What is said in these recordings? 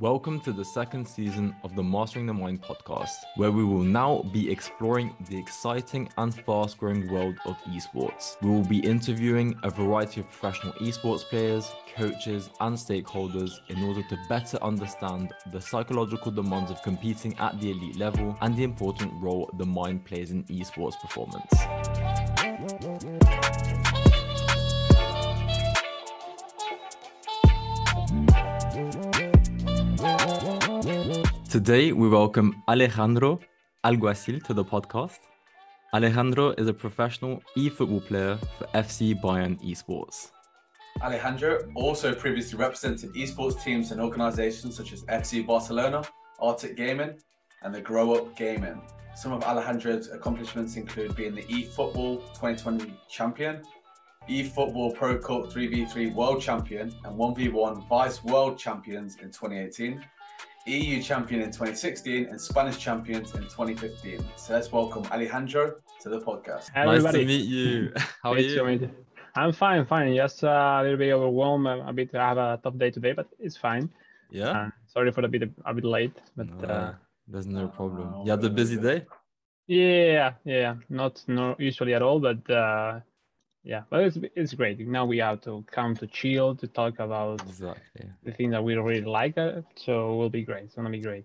Welcome to the second season of the Mastering the Mind podcast, where we will now be exploring the exciting and fast growing world of esports. We will be interviewing a variety of professional esports players, coaches, and stakeholders in order to better understand the psychological demands of competing at the elite level and the important role the mind plays in esports performance. Today, we welcome Alejandro Alguacil to the podcast. Alejandro is a professional e-football player for FC Bayern Esports. Alejandro also previously represented esports teams and organizations such as FC Barcelona, Arctic Gaming, and the Grow Up Gaming. Some of Alejandro's accomplishments include being the eFootball 2020 champion, eFootball Pro Cup 3v3 world champion, and 1v1 vice world champions in 2018 EU champion in 2016 and Spanish champions in 2015. So let's welcome Alejandro to the podcast. Hi, nice to meet you. How are you? I'm fine, fine. Just a little bit overwhelmed. A bit. I have a tough day today, but it's fine. Yeah. Uh, sorry for the bit a bit late, but no, uh, there's no problem. You had a busy day. Yeah, yeah. Not no usually at all, but uh, yeah but it's it's great now we have to come to chill to talk about exactly. the thing that we really like uh, so it will be great it's gonna be great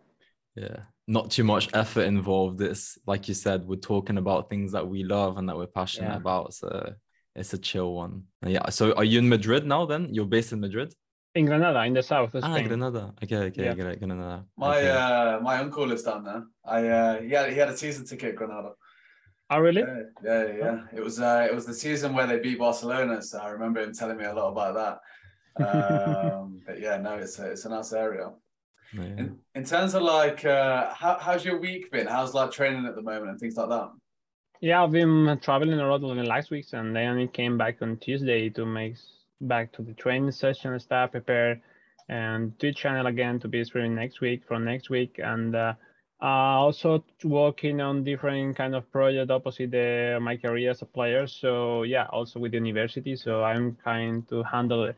yeah not too much effort involved it's like you said we're talking about things that we love and that we're passionate yeah. about so it's a chill one yeah so are you in madrid now then you're based in madrid in Granada, in the south of ah, Spain. Ah, Granada. Okay, okay, yeah. Granada. My okay. uh, my uncle lives down there. I uh, he had he had a season ticket at Granada. Oh, really? Yeah, yeah, yeah. It was uh, it was the season where they beat Barcelona, so I remember him telling me a lot about that. Um, but yeah, no, it's a, it's a nice area. Yeah. In, in terms of like, uh, how, how's your week been? How's like training at the moment and things like that? Yeah, I've been traveling a lot in the last weeks, and then I came back on Tuesday to make back to the training session and stuff, prepare and Twitch channel again to be streaming next week from next week, and uh, uh, also working on different kind of project opposite the, my career as a player. So yeah, also with the university. So I'm trying to handle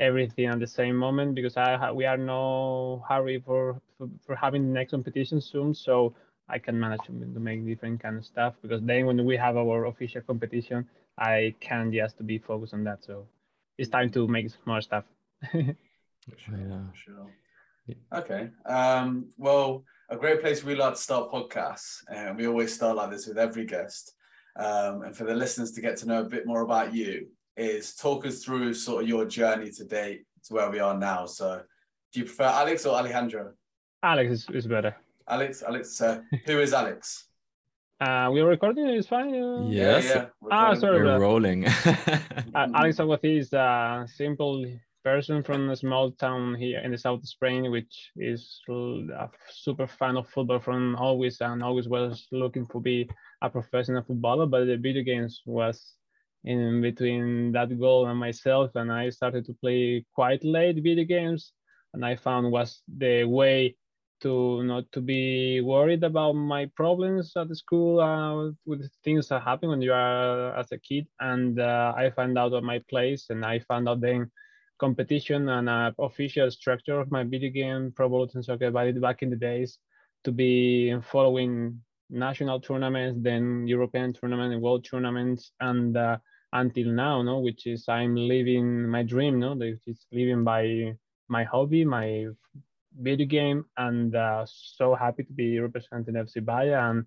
everything at the same moment because I we are no hurry for, for, for having the next competition soon. So I can manage to, to make different kind of stuff because then when we have our official competition, I can just to be focused on that. So it's time to make more stuff. sure, yeah, sure. Okay. Um, well, a great place we like to start podcasts, and we always start like this with every guest. Um, and for the listeners to get to know a bit more about you, is talk us through sort of your journey to date to where we are now. So, do you prefer Alex or Alejandro? Alex is, is better. Alex, Alex, uh, who is Alex? Uh, we're recording. It's fine. Uh... Yes. Yeah, yeah. Ah, sorry. We're rolling. uh, Alex Alguacil is a simple person from a small town here in the south of Spain, which is a super fan of football from always and always was looking to be a professional footballer. But the video games was in between that goal and myself, and I started to play quite late video games, and I found was the way to not to be worried about my problems at the school uh, with things that happen when you are as a kid and uh, i found out my place and i found out then competition and official structure of my video game Pro Evolution Soccer back in the days to be following national tournaments, then European tournament and world tournaments, and uh, until now, no, which is I'm living my dream, no, is living by my hobby, my video game, and uh, so happy to be representing FC Bayern and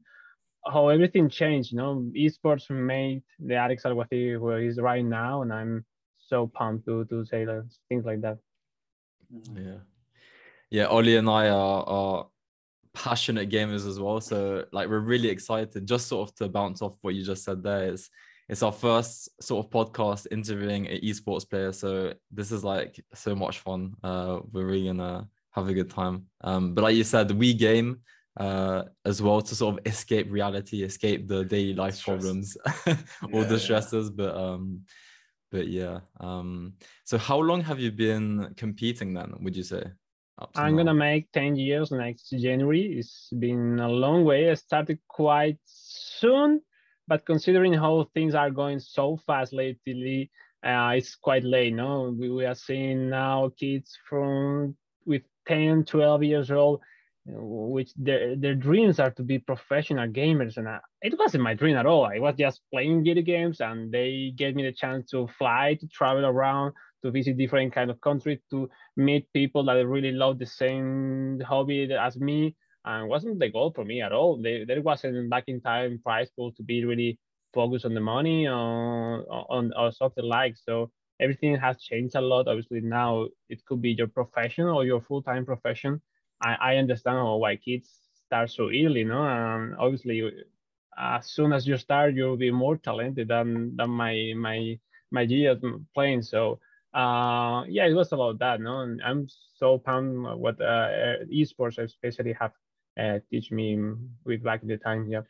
how everything changed, you know, esports made the Alex Alguacil where he's right now, and I'm so pumped to to say that, things like that. Yeah, yeah. Ollie and I are are passionate gamers as well, so like we're really excited. Just sort of to bounce off what you just said there is it's our first sort of podcast interviewing an esports player, so this is like so much fun. Uh, we're really gonna have a good time. Um, but like you said, we game uh, as well to sort of escape reality, escape the daily life Stress. problems, all yeah, the stresses. Yeah. But um, but yeah um so how long have you been competing then would you say i'm now? gonna make 10 years next january. It's been a long way. I started quite soon but considering how things are going so fast lately uh, it's quite late no? We, we are seeing now kids from with 10, 12 years old, which their their dreams are to be professional gamers, and I, it wasn't my dream at all. I was just playing video games, and they gave me the chance to fly, to travel around, to visit different kind of countries, to meet people that really love the same hobby as me. And wasn't the goal for me at all. There wasn't back in time prize pool to be really focused on the money or on or something like. So everything has changed a lot. Obviously now it could be your profession or your full time profession. I, I understand why kids start so early, no? And obviously, as soon as you start, you'll be more talented than than my my my years playing. So uh, yeah, it was about that. No, and I'm so pumped what uh, esports especially have uh, teach me with back in the time. Yeah.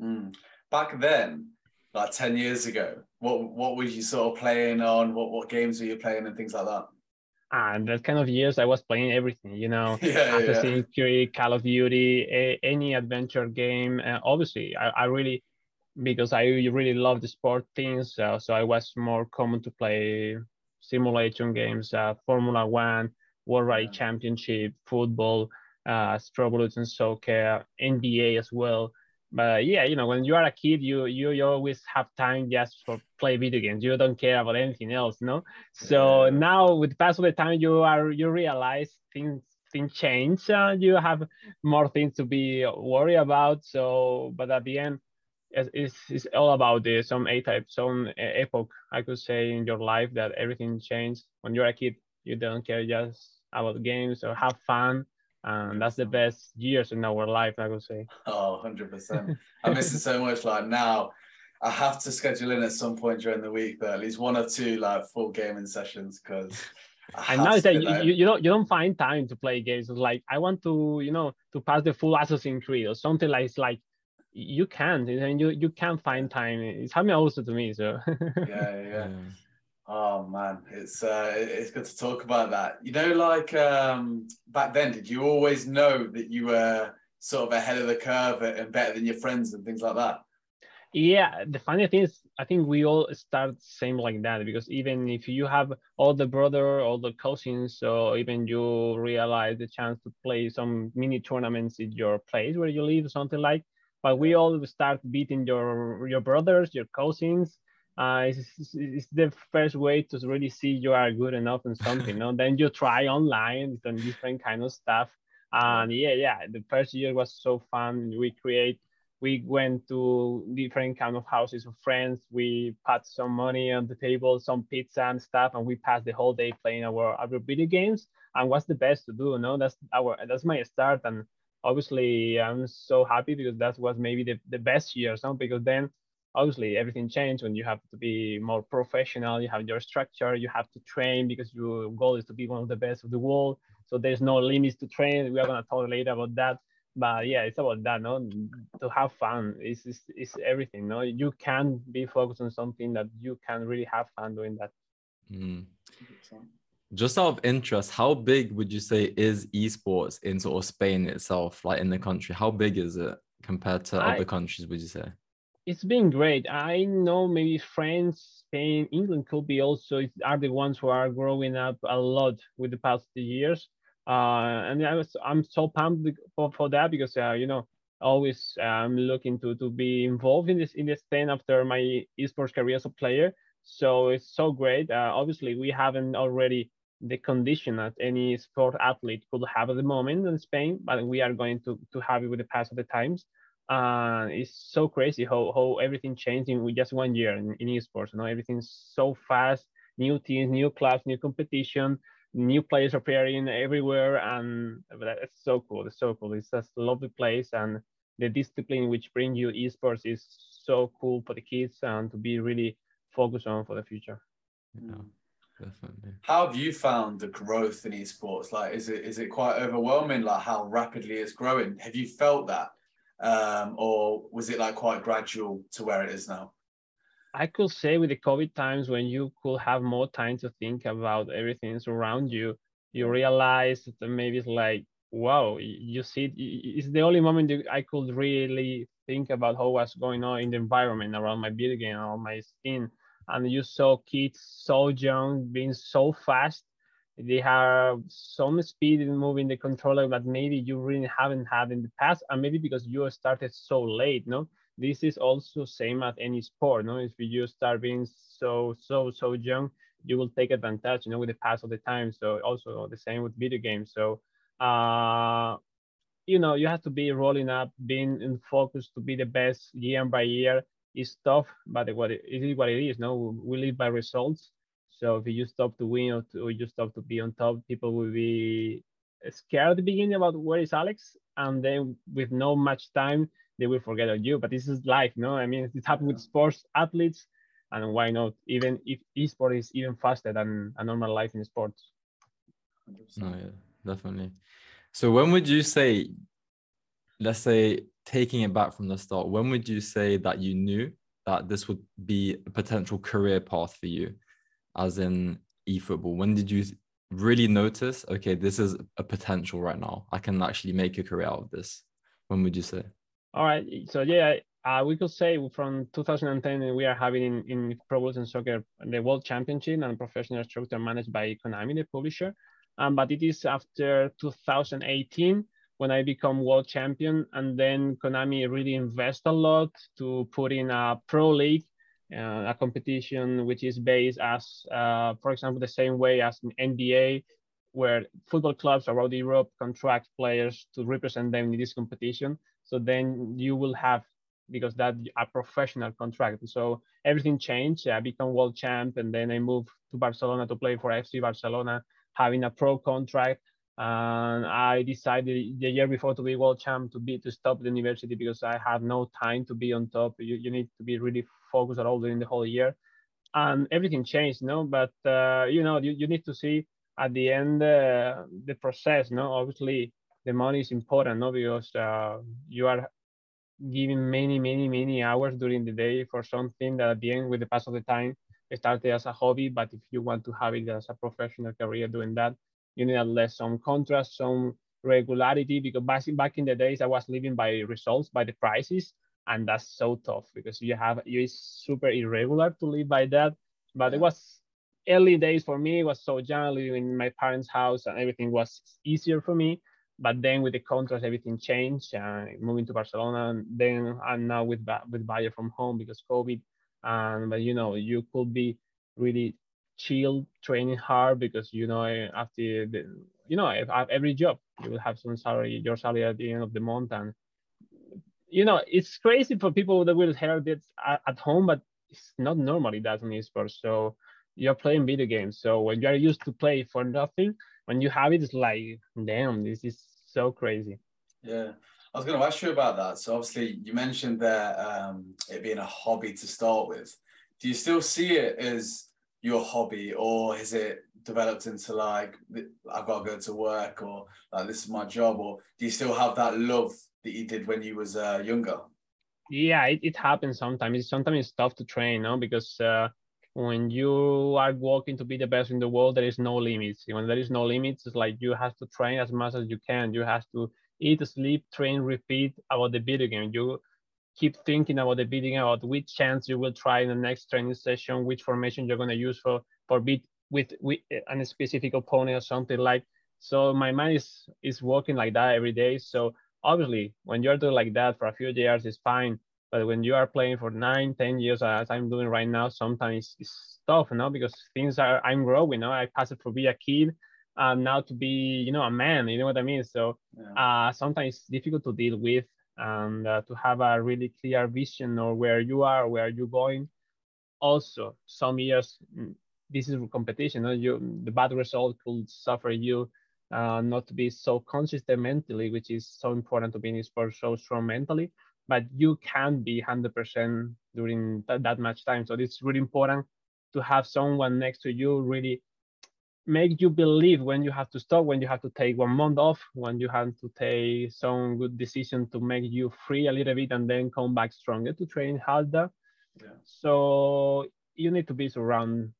Mm. Back then, like ten years ago, what what were you sort of playing on? What what games were you playing and things like that? And that kind of years, I was playing everything. You know, yeah, Assassin's yeah. Creed, Call of Duty, a, any adventure game. Uh, obviously, I, I really because I really love the sport things. Uh, so I was more common to play simulation games, uh, Formula One, World Rally. Championship, football, uh, Evolution Soccer, NBA as well. But yeah, you know, when you are a kid, you you, you always have time just for play video games. You don't care about anything else, no. So yeah. now, with the pass of the time, you are you realize things things change. Uh, you have more things to be worried about. So, but at the end, it's, it's all about the some a type some epoch i could say in your life that everything changed when you're a kid you don't care just about games or have fun and that's the best years in our life i would say. Oh 100% i miss it so much like now i have to schedule in at some point during the week but at least one or two like full gaming sessions because and now that. you, you don't you don't find time to play games. It's like i want to you know to pass the full assassin's creed or something like it's like you can't and you you can't find time. It's happening also to me so. Yeah, yeah, yeah oh man it's uh it's good to talk about that you know like um back then did you always know that you were sort of ahead of the curve and better than your friends and things like that yeah the funny thing is i think we all start same like that because even if you have all the brother all the cousins so even you realize the chance to play some mini tournaments in your place where you live something like but we all start beating your your brothers, your cousins. Uh, it's, it's the first way to really see you are good enough in something. no? Then you try online and different kind of stuff. And yeah, yeah, the first year was so fun. We create, we went to different kind of houses of friends. We put some money on the table, some pizza and stuff, and we passed the whole day playing our, our video games. And what's the best to do? No, that's our that's my start. And obviously I'm so happy because that was maybe the, the best year, so because then obviously everything changed when you have to be more professional, you have your structure, you have to train because your goal is to be one of the best of the world. So there's no limits to train. We are gonna talk later about that. But yeah, it's about that, no? To have fun is is, is everything, no? You can be focused on something that you can really have fun doing that. Mm just out of interest, how big would you say is esports in sort of Spain itself, like in the country? How big is it compared to I, other countries, would you say? It's been great. I know maybe France, Spain, England could be also are the ones who are growing up a lot with the past years. Uh, and I was I'm so pumped for, for that because uh, you know always I'm um, looking to to be involved in this in this thing after my esports career as a player. So it's so great. Uh, obviously, we haven't already the condition that any sport athlete could have at the moment in Spain, but we are going to, to have it with the pass of the times. Uh, it's so crazy how, how everything changed in just one year in, in esports. You know, everything's so fast, new teams, new clubs, new competition, new players appearing everywhere, and it's so cool. It's so cool. It's just a lovely place, and the discipline which bring you esports is so cool for the kids and to be really focused on for the future. Yeah definitely. How have you found the growth in esports? Like, is it is it quite overwhelming? Like how rapidly it's growing? Have you felt that, um, or was it like quite gradual to where it is now? I could say with the COVID times when you could have more time to think about everything around you, you realize that maybe it's like, wow, you see, it's the only moment I could really think about how was going on in the environment around my building, or my skin and you saw kids so young being so fast they have some speed in moving the controller that maybe you really haven't had in the past, and maybe because you started so late, no? This is also same as any sport, no? If you start being so, so, so young, you will take advantage, you know, with the pass of the time. So also the same with video games. So, uh, you know, you have to be rolling up, being in focus to be the best year by year is tough, but what it, it is what it is. No, we live by results so if you stop to win or, to, or you stop to be on top, people will be scared at the beginning about where is Alex, and then with no much time, they will forget on you. But this is life, no? I mean, it's happened with sports athletes, and why not? Even if esport is even faster than a normal life in sports. No, oh, yeah, definitely. So when would you say, let's say, taking it back from the start, when would you say that you knew that this would be a potential career path for you? As in eFootball? When did you really notice, okay, this is a potential right now? I can actually make a career out of this. When would you say? All right. So yeah, uh, we could say from 2010 we are having in, in Pro Evolution Soccer the World Championship and professional structure managed by Konami, the publisher. Um, but it is after 2018 when I become world champion, and then Konami really invest a lot to put in a pro league a competition which is based as, uh, for example, the same way as an NBA, where football clubs around Europe contract players to represent them in this competition. So then you will have, because that a professional contract. So everything changed. I become world champ, and then I moved to Barcelona to play for FC Barcelona, having a pro contract. And I decided the year before to be world champ to be to stop the university because I had no time to be on top. You, you need to be really focused at all during the whole year, and everything changed, no. But uh, you know, you, you need to see at the end uh, the process, no. Obviously, the money is important, no, because uh, you are giving many, many, many hours during the day for something that at the end, with the pass of the time, started as a hobby. But if you want to have it as a professional career doing that, you need at least some contrast, some regularity. Because back, back in the days, I was living by results, by the prices, and that's so tough because you have it's super irregular to live by that. But it was early days for me. It was so young, living in my parents' house, and everything was easier for me. But then with the contrast, everything changed. Uh, moving to Barcelona, and then I'm now with with Bayern from home because COVID. And but you know, you could be really chill, training hard because you know after the you know every job you will have some salary, your salary at the end of the month, and you know it's crazy for people that will hear this at, at home, but it's not normally that in esports. So you're playing video games. So when you're used to play for nothing, when you have it, it's like, damn, this is so crazy. Yeah. I was going to ask you about that. So obviously you mentioned that um, it being a hobby to start with. Do you still see it as your hobby or has it developed into like I've got to go to work or like this is my job or do you still have that love that you did when you was uh, younger? Yeah, it, it happens sometimes. Sometimes it's tough to train, no? Because uh, when you are working to be the best in the world, there is no limits. When there is no limits, it's like you have to train as much as you can. You have to eat, sleep, train, repeat about the video game. You keep thinking about the video about which chance you will try in the next training session, which formation you're going to use for for beat with with a specific opponent or something like. So my mind is is working like that every day. So obviously, when you're doing like that for a few years, it's fine. But when you are playing for nine, ten years, as I'm doing right now, sometimes it's tough, you know, because things are I'm growing. You know, I passed from being a kid and now to be, you know, a man. You know what I mean? So yeah. uh, sometimes it's difficult to deal with and uh, to have a really clear vision or where you are, where you're going. Also, some years mm, this is competition. You, know, you the bad result could suffer you uh, not to be so consistent mentally, which is so important to be in sport so strong mentally. But you can't be 100% during that, that much time. So it's really important to have someone next to you really make you believe when you have to stop, when you have to take one month off, when you have to take some good decision to make you free a little bit and then come back stronger to train harder. Yeah. So you need to be surrounded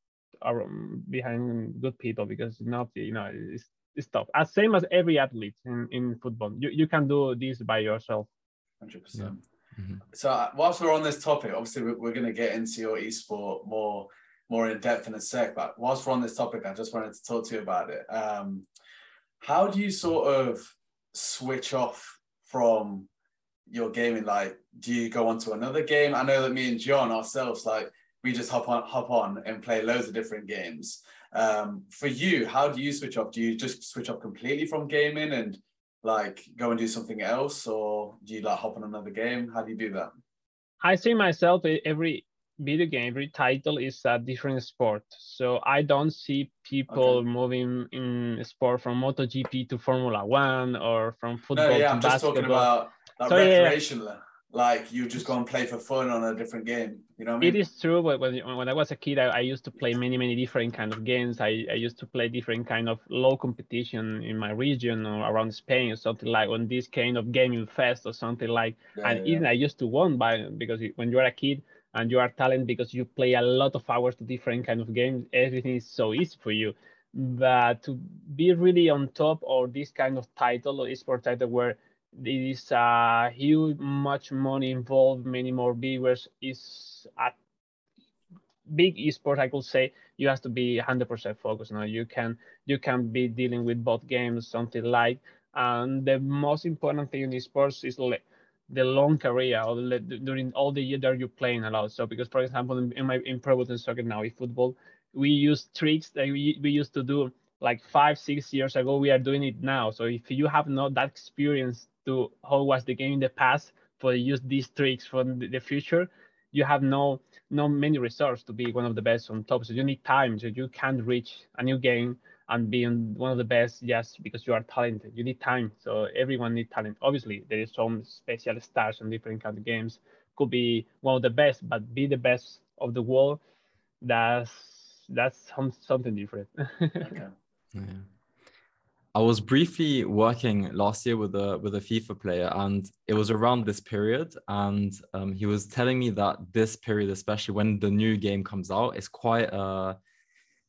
around behind good people because not you know it's, it's tough. As same as every athlete in, in football. You you can do this by yourself. Hundred yeah. percent. Mm-hmm. So uh, whilst we're on this topic, obviously we're, we're going to get into your esport more more in depth in a sec. But whilst we're on this topic, I just wanted to talk to you about it. Um, how do you sort of switch off from your gaming? Like, do you go on to another game? I know that me and John ourselves, like, we just hop on, hop on and play loads of different games. Um, for you, how do you switch off? Do you just switch off completely from gaming and like go and do something else, or do you like hop on another game? How do you do that? I see myself every video game, every title is a different sport. So I don't see people okay. moving in sport from MotoGP to Formula One or from football no, yeah, to I'm basketball. just talking about like So, recreational. yeah. Like you just go and play for fun on a different game. You know I mean? It is true, but when, when I was a kid, I, I used to play many, many different kind of games. I, I used to play different kind of low competition in my region or around Spain or something like on this kind of gaming fest or something like. Yeah, and yeah. even I used to won by because when you are a kid and you are talent because you play a lot of hours to different kind of games, everything is so easy for you. But to be really on top or this kind of title or esport title where there is a huge much money involved, many more viewers is a big esport. I could say you have to be 100% focused. Now you can you can be dealing with both games, something like. And the most important thing in esports is le- the long career or the, during all the year that you're playing a lot. So because for example in, in my in pro and soccer now in football, we use tricks that we, we used to do like five six years ago. We are doing it now. So if you have not that experience to how was the game in the past for use these tricks for the, the future, you have no no many resources to be one of the best on top. So you need time. So you can't reach a new game and being one of the best just because you are talented. You need time. So everyone needs talent. Obviously, there is some special stars on different kind of games. Could be one of the best, but be the best of the world. That's that's some, something different. Okay. Yeah. I was briefly working last year with a with a FIFA player, and it was around this period. And um, he was telling me that this period, especially when the new game comes out, is quite a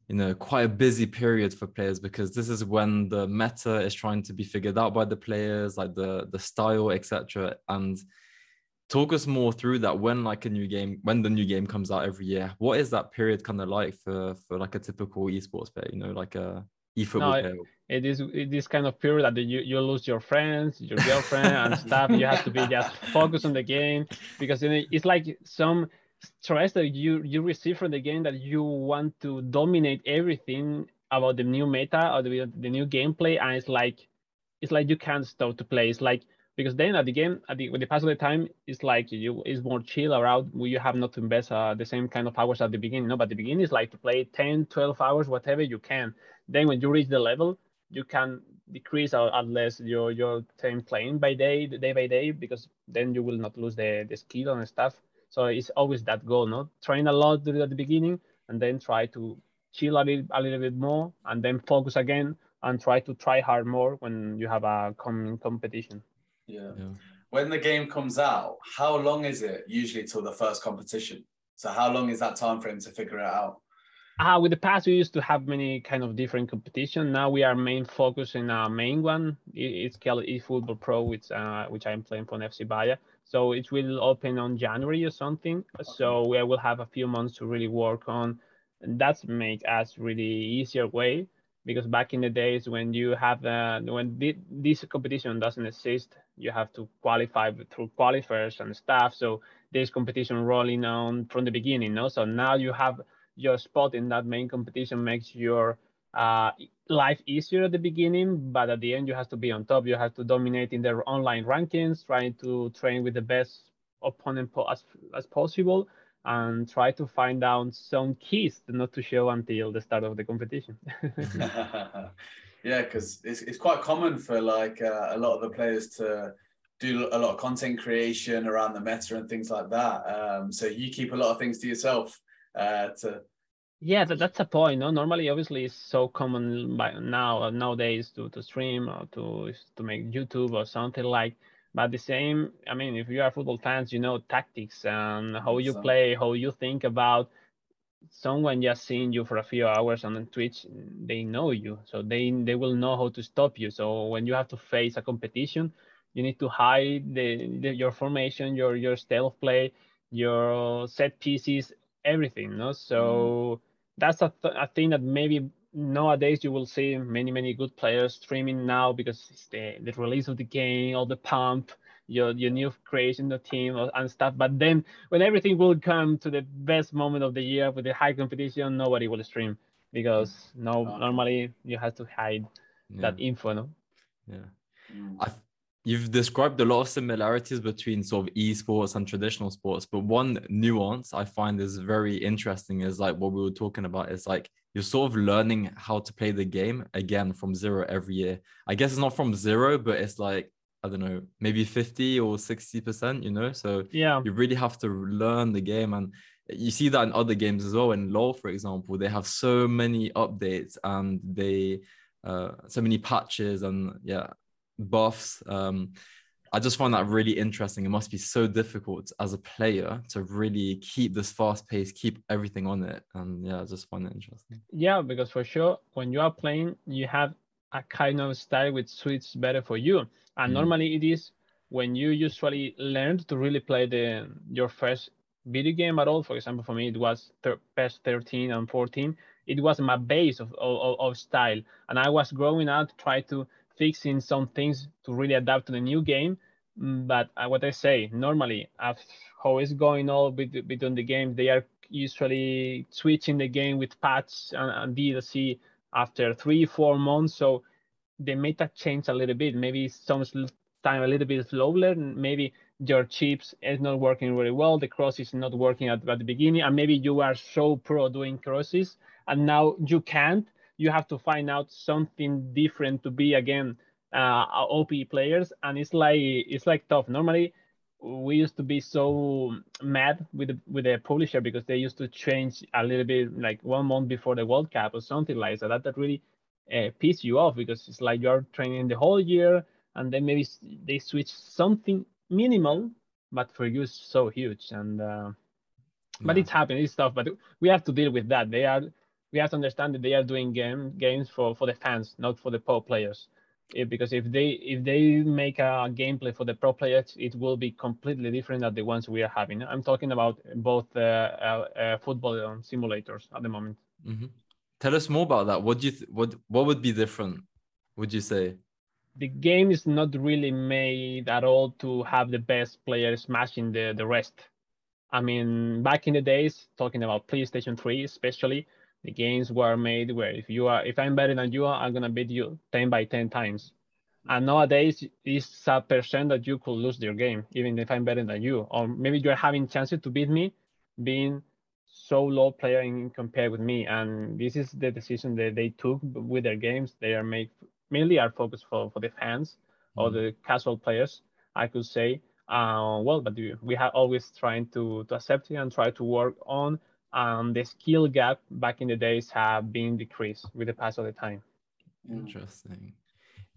you know quite a busy period for players because this is when the meta is trying to be figured out by the players, like the the style, etc. And talk us more through that when like a new game when the new game comes out every year. What is that period kind of like for for like a typical esports player? You know, like a eFootball No, it is it is kind of period that you, you lose your friends, your girlfriend and stuff. You have to be just focused on the game because it's like some stress that you you receive from the game that you want to dominate everything about the new meta or the, the new gameplay and it's like it's like you can't stop to play. It's like because then at the game at the with the pass of the time it's like you it's more chill around you have not to invest uh, the same kind of hours at the beginning no but the beginning is like to play 10 12 hours whatever you can then when you reach the level you can decrease or at least your your time playing by day day by day because then you will not lose the the skill and stuff so it's always that goal no train a lot at the beginning and then try to chill a little, a little bit more and then focus again and try to try hard more when you have a coming competition Yeah. Yeah. When the game comes out, how long is it usually till the first competition? So how long is that time frame to figure it out? Uh, with the past, we used to have many kind of different competition. Now we are main focus in our main one. It's called eFootball Pro, which uh, which I'm playing for FC Bayern. So it will open on January or something. So we will have a few months to really work on. And that's make us really easier way because back in the days when you have uh, when thi- this competition doesn't exist, you have to qualify through qualifiers and stuff. So there's competition rolling on from the beginning. No, so now you have your spot in that main competition makes your uh, life easier at the beginning, but at the end you have to be on top. You have to dominate in their online rankings, trying to train with the best opponent po- as as possible, and try to find out some keys not to show until the start of the competition. yeah, because it's, it's quite common for like uh, a lot of the players to do a lot of content creation around the meta and things like that. Um, so you keep a lot of things to yourself. Uh, to Yeah, that, that's a point. No, normally, obviously, it's so common by now uh, nowadays to to stream or to to make YouTube or something like. But the same, I mean, if you are football fans, you know tactics and how you So- play, how you think about. Someone just seeing you for a few hours on Twitch, they know you, so they they will know how to stop you. So when you have to face a competition, you need to hide the, the your formation, your your style of play, your set pieces, everything. No, so that's a, th- a thing that maybe nowadays you will see many many good players streaming now because it's the, the release of the game all the pump your your new creation the team and stuff but then when everything will come to the best moment of the year with the high competition nobody will stream because no okay. normally you have to hide yeah. that info no yeah mm. I, you've described a lot of similarities between sort of esports and traditional sports but one nuance i find is very interesting is like what we were talking about is like you're sort of learning how to play the game again from zero every year i guess it's not from zero but it's like I don't know, maybe 50 or 60%, you know? So yeah, you really have to learn the game. And you see that in other games as well. In LoL, for example, they have so many updates and they uh so many patches and yeah, buffs. Um I just find that really interesting. It must be so difficult as a player to really keep this fast pace, keep everything on it. And yeah, I just find it interesting. Yeah, because for sure, when you are playing, you have a kind of style which suits better for you. And mm. normally it is when you usually learn to really play the your first video game at all. For example, for me, it was thir- PES 13 and 14. It was my base of, of, of style. And I was growing up try to fixing some things to really adapt to the new game. Mm, but uh, what I say, normally, how it's going on between the games, they are usually switching the game with patch and, and DLC after three, four months. So the meta change a little bit. Maybe some time a little bit slower. Maybe your chips is not working really well. The cross is not working at, at the beginning, and maybe you are so pro doing crosses, and now you can't. You have to find out something different to be again uh, OP players, and it's like it's like tough. Normally, we used to be so mad with the, with the publisher because they used to change a little bit like one month before the World Cup or something like that. That, that really uh, piss you off because it's like you're training the whole year and then maybe they switch something minimal, but for you it's so huge. And uh, but it's happening, it's tough. But we have to deal with that. They are we have to understand that they are doing game games for for the fans, not for the pro players because if they if they make a gameplay for the pro players, it will be completely different than the ones we are having. I'm talking about both uh, uh, uh, football simulators at the moment. Mm-hmm. Tell us more about that. What do you th- what what would be different? Would you say? The game is not really made at all to have the best player smashing the the rest. I mean, back in the days, talking about PlayStation 3 especially, the games were made where if you are if I'm better than you, I'm gonna beat you 10 by 10 times. And nowadays it's a percent that you could lose your game, even if I'm better than you. Or maybe you're having chances to beat me being so low player in compared with me. And this is the decision that they took with their games. They are made mainly are focused for, for the fans mm-hmm. or the casual players, I could say. Uh, well, but we have always trying to, to accept it and try to work on um, the skill gap back in the days have been decreased with the pass of the time. Interesting.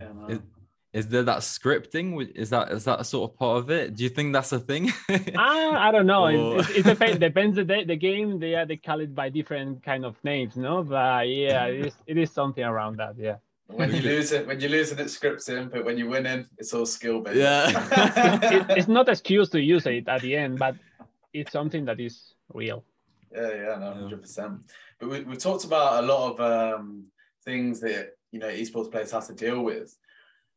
Yeah, is, is, there that scripting? Is that is that a sort of part of it? Do you think that's a thing? uh, I don't know. Or... It, it, it depends. depends the, the game. They are they call it by different kind of names, no? But yeah, it is, it is something around that. Yeah. When you lose it, when you lose it, it's scripting, but when you win it, it's all skill based. Yeah. it, it's not excuse to use it at the end, but it's something that is real. Yeah, yeah, no, hundred percent. But we we talked about a lot of um, things that you know esports players have to deal with.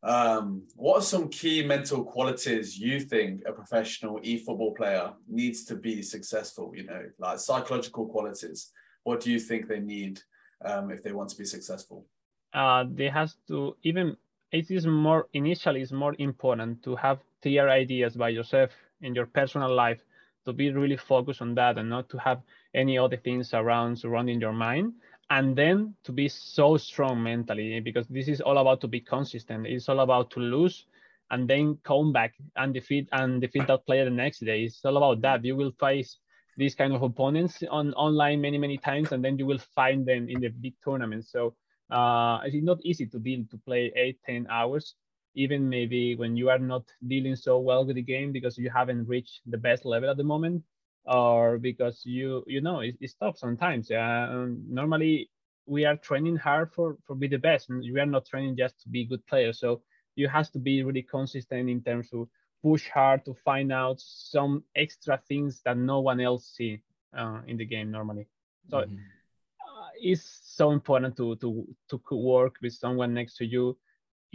Um, what are some key mental qualities you think a professional e-football player needs to be successful? You know, like psychological qualities. What do you think they need um, if they want to be successful? Uh, they has to even it is more initially it's more important to have clear ideas by yourself in your personal life to be really focused on that and not to have any other things around surrounding your mind and then to be so strong mentally because this is all about to be consistent. It's all about to lose and then come back and defeat and defeat that player the next day. It's all about that. You will face these kind of opponents on online many many times and then you will find them in the big tournaments. So uh, it's not easy to deal to play eight ten hours even maybe when you are not dealing so well with the game because you haven't reached the best level at the moment or because you you know it, it's tough sometimes uh, normally we are training hard for for be the best and we are not training just to be good players. So you have to be really consistent in terms of push hard to find out some extra things that no one else see uh, in the game normally. So mm-hmm. it's so important to to to work with someone next to you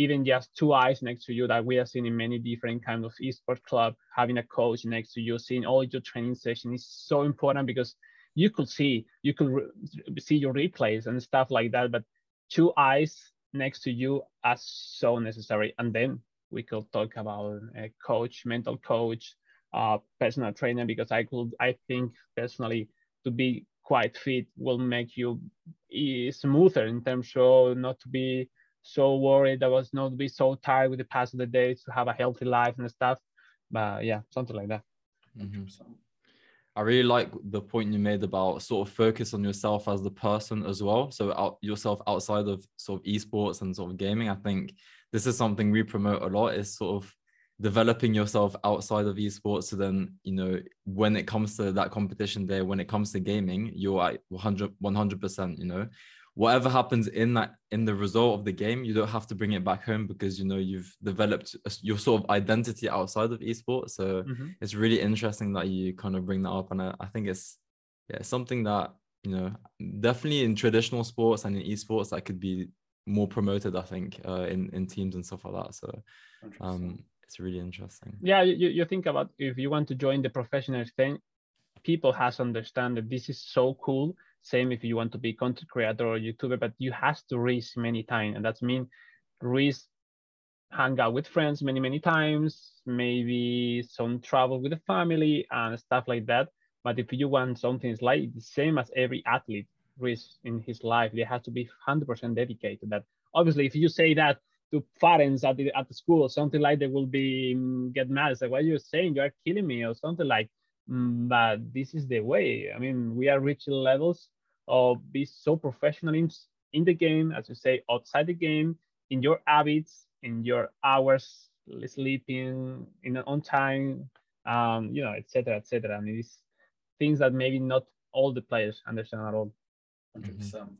even just two eyes next to you that we have seen in many different kind of esports club having a coach next to you seeing all your training session is so important because you could see you could re- see your replays and stuff like that but two eyes next to you are so necessary. And then we could talk about a coach mental coach uh, personal trainer because i could i think personally to be quite fit will make you smoother in terms of not to be so worried. I was not be so tired with the past of the days to have a healthy life and stuff. But yeah, something like that. Mm-hmm. I really like the point you made about sort of focus on yourself as the person as well. So out yourself outside of sort of esports and sort of gaming. I think this is something we promote a lot. Is sort of developing yourself outside of esports so then you know when it comes to that competition day when it comes to gaming you're at 100 100% you know whatever happens in that in the result of the game you don't have to bring it back home because you know you've developed your sort of identity outside of esports so mm-hmm. it's really interesting that you kind of bring that up and I, I think it's yeah something that you know definitely in traditional sports and in esports that could be more promoted i think uh, in in teams and stuff like that so um it's really interesting. Yeah, you, you think about if you want to join the professional thing, people has to understand that this is so cool. Same if you want to be content creator or YouTuber, but you have to risk many times, and that's mean risk hang out with friends many many times, maybe some travel with the family and stuff like that. But if you want something like the same as every athlete risk in his life, they have to be 100% dedicated. That obviously, if you say that to parents at the at the school something like they will be um, get mad. It's like, what are you saying? You are killing me or something like. Mm, but this is the way. I mean, we are reaching levels of be so professional in, in the game, as you say, outside the game, in your habits, in your hours sleeping, in on time, um, you know, etc., etc. I mean, it's things that maybe not all the players understand at all. 100 percent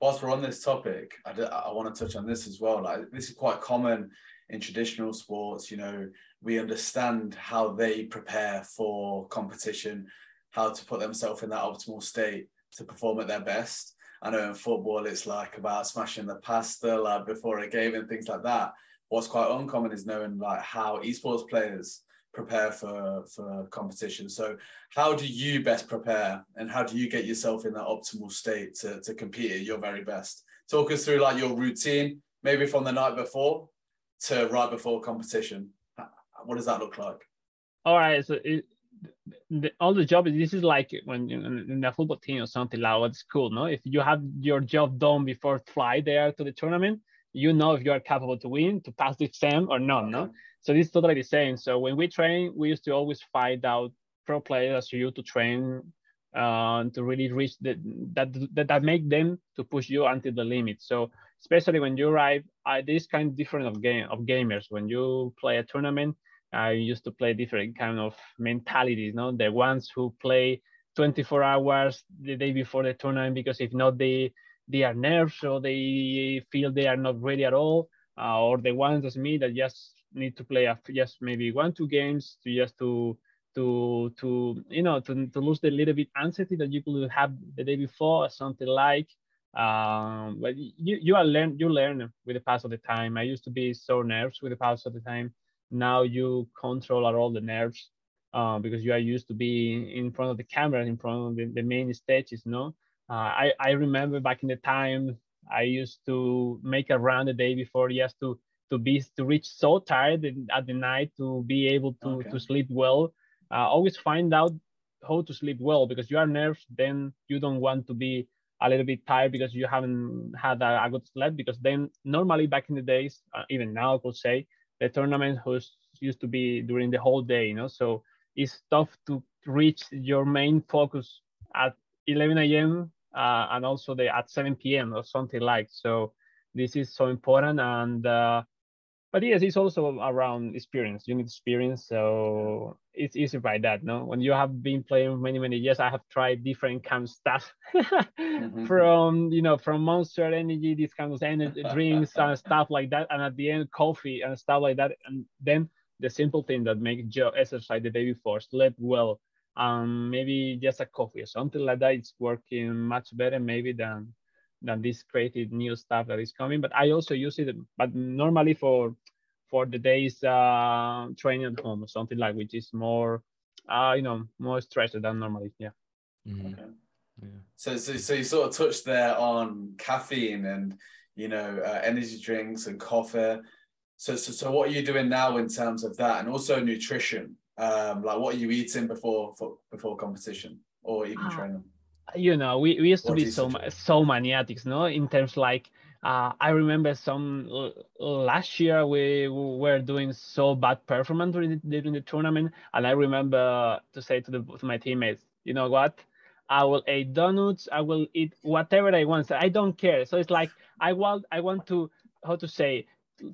whilst we're on this topic, I, want to touch on this as well. Like this is quite common in traditional sports. You know, we understand how they prepare for competition, how to put themselves in that optimal state to perform at their best. I know in football it's like about smashing the pasta like before a game and things like that. What's quite uncommon is knowing like how esports players prepare for for competition. So how do you best prepare and how do you get yourself in that optimal state to, to compete at your very best? Talk us through like your routine maybe from the night before to right before competition. What does that look like? All right so it, the, all the job is this is like when in a football team or something like what's cool no? If you have your job done before fly there to the tournament you know if you are capable to win to pass the exam or not okay. no so this is totally the same. So when we train, we used to always find out pro players you to train uh, to really reach the, that, that that make them to push you until the limit. So especially when you arrive, I, this kind of different of game of gamers. When you play a tournament, I used to play different kind of mentalities. No, the ones who play 24 hours the day before the tournament because if not, they they are nervous or they feel they are not ready at all. Uh, or the ones as me that just need to play just maybe one two games to just to to to you know to, to lose the little bit anxiety that you could have the day before or something like um but you you are learn you learn with the pass of the time. I used to be so nervous with the pass of the time. Now you control all the nerves uh, because you are used to be in front of the camera in front of the, the main stages no? Uh, i i remember back in the time i used to make a run the day before just to to be to reach so tired at the night to be able to okay. to sleep well. Uh, always find out how to sleep well because you are nervous then you don't want to be a little bit tired because you haven't had a, a good sleep because then normally back in the days uh, even now i could say the tournament was used to be during the whole day you know? So it's tough to reach your main focus at 11 a.m uh, and also the at 7 p.m or something like. So this is so important and uh, but yes, it's also around experience. You need experience, so it's easy by that. No, when you have been playing many many years, I have tried different kind of stuff mm-hmm. from you know from Monster Energy, these kind of energy drinks and stuff like that, and at the end coffee and stuff like that, and then the simple thing that make Joe exercise the day before, sleep well, um, maybe just a coffee or something like that. It's working much better maybe than than this created new stuff that is coming. But I also use it, but normally for for the days uh, training at home or something like which is more uh, you know more stressed than normally. Yeah. Mhm. Okay. Yeah. So, so, so you sort of touched there on caffeine and you know uh, energy drinks and coffee. So, so, so what are you doing now in terms of that, and also nutrition? Um, like what are you eating before for, before competition or even Ah. training? you know we, we used to be so ma- so maniacs no in terms like uh, i remember some l- last year we were doing so bad performance during the, during the tournament and i remember to say to the to my teammates you know what? I will eat donuts i will eat whatever i want so i don't care. So it's like i want i want to how to say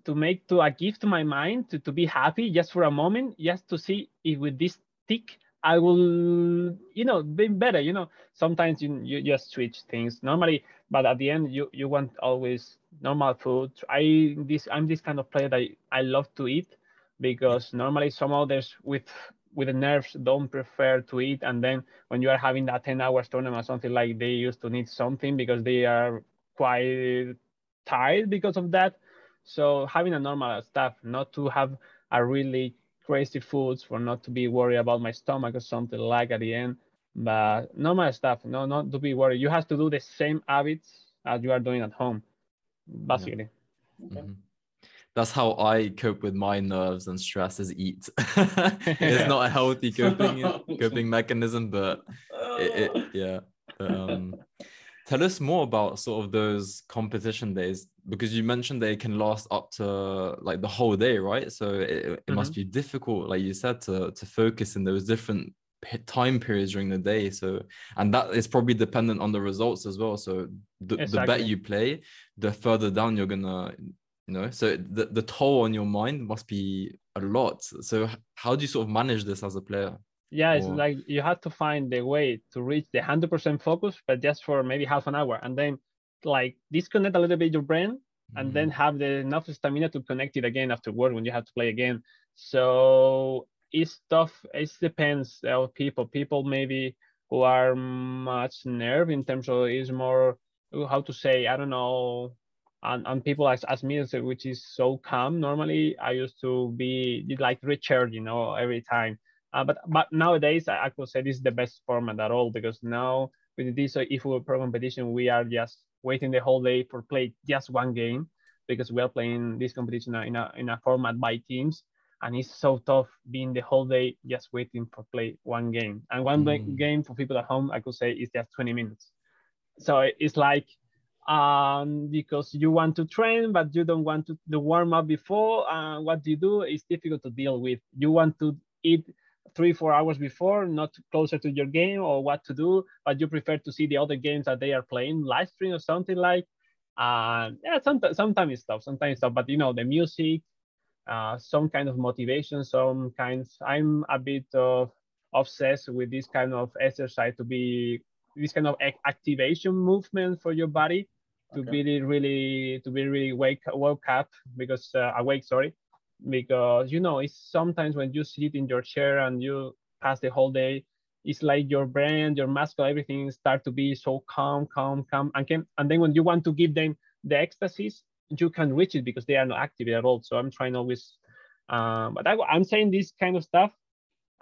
to make to a gift to my mind to, to be happy just for a moment just to see if with this tick i will you know be better you know. Sometimes you, you just switch things. Normally but at the end you you want always normal food. I this i'm this kind of player that i love to eat because normally some others with with the nerves don't prefer to eat. And then when you are having that 10 hours tournament or something like they used to need something because they are quite tired because of that. So having a normal stuff not to have a really crazy foods for not to be worried about my stomach or something like at the end but normal stuff no not to be worried you have to do the same habits as you are doing at home basically Okay. Mhm. That's how I cope with my nerves and stress is eat. it's not a healthy coping coping mechanism, but it, it yeah. But, um, tell us more about sort of those competition days because you mentioned they can last up to like the whole day, right? So it, it must mm-hmm. be difficult, like you said, to to focus in those different time periods during the day. So and that is probably dependent on the results as well. So the, the better you play, the further down you're gonna you know so the, the toll on your mind must be a lot so how do you sort of manage this as a player yeah it's Or- like you have to find the way to reach the 100% focus but just for maybe half an hour and then like disconnect a little bit your brain and Mhm. then have the enough stamina to connect it again afterward when you have to play again. So it's tough it depends of people. People maybe who are much nerve in terms of is more how to say i don't know and, and people as, as me which is so calm normally i used to be like richard you know every time uh, but but nowadays I, I could say this is the best format at all because now with this uh, eFootball Pro competition we are just waiting the whole day for play just one game because we are playing this competition in a in a format by teams. And it's so tough being the whole day just waiting for play one game. And one Mm. game for people at home I could say is just 20 minutes. So it's like um because you want to train but you don't want to the warm up before uh, what you do? Is difficult to deal with. You want to eat three four hours before not closer to your game or what to do but you prefer to see the other games that they are playing live stream or something like uh yeah sometimes sometimes it's tough sometimes it's tough but you know the music uh some kind of motivation some kinds i'm a bit of obsessed with this kind of exercise to be this kind of activation movement for your body to Okay. be really, really to be really wake woke up because uh, awake sorry because you know it's sometimes when you sit in your chair and you pass the whole day it's like your brain your muscle everything start to be so calm calm calm. And can and then when you want to give them the ecstasies you can reach it because they are not active at all. So i'm trying always um, but I, i'm saying this kind of stuff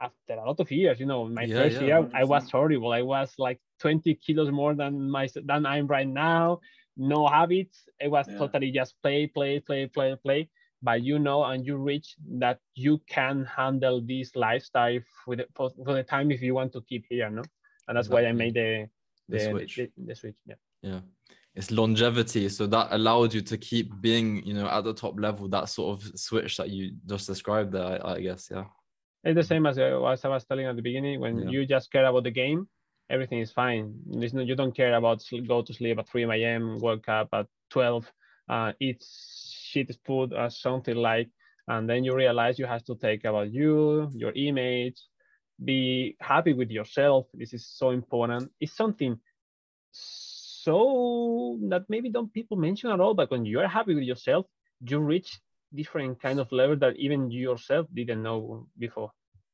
after a lot of years you know my Yeah, first yeah, year i was horrible. I was like 20 kilos more than my than i'm right now. No habits. It was Yeah. totally just play play play play play but you know and you reach that you can handle this lifestyle for the, for, for the time if you want to keep here no and that's why i made the The the, switch. the, the switch yeah yeah it's longevity so that allowed you to keep being you know at the top level that sort of switch that you just described there i, I guess yeah It's the same as, uh, as I was telling at the beginning. When Yeah. you just care about the game, everything is fine. No, you don't care about go to sleep at 3 a.m., wake up at 12, uh, eat shit food or something like, and then you realize you have to take about you, your image, be happy with yourself. This is so important. It's something so that maybe don't people mention at all, but when you are happy with yourself, you reach different kind of level that even you yourself didn't know before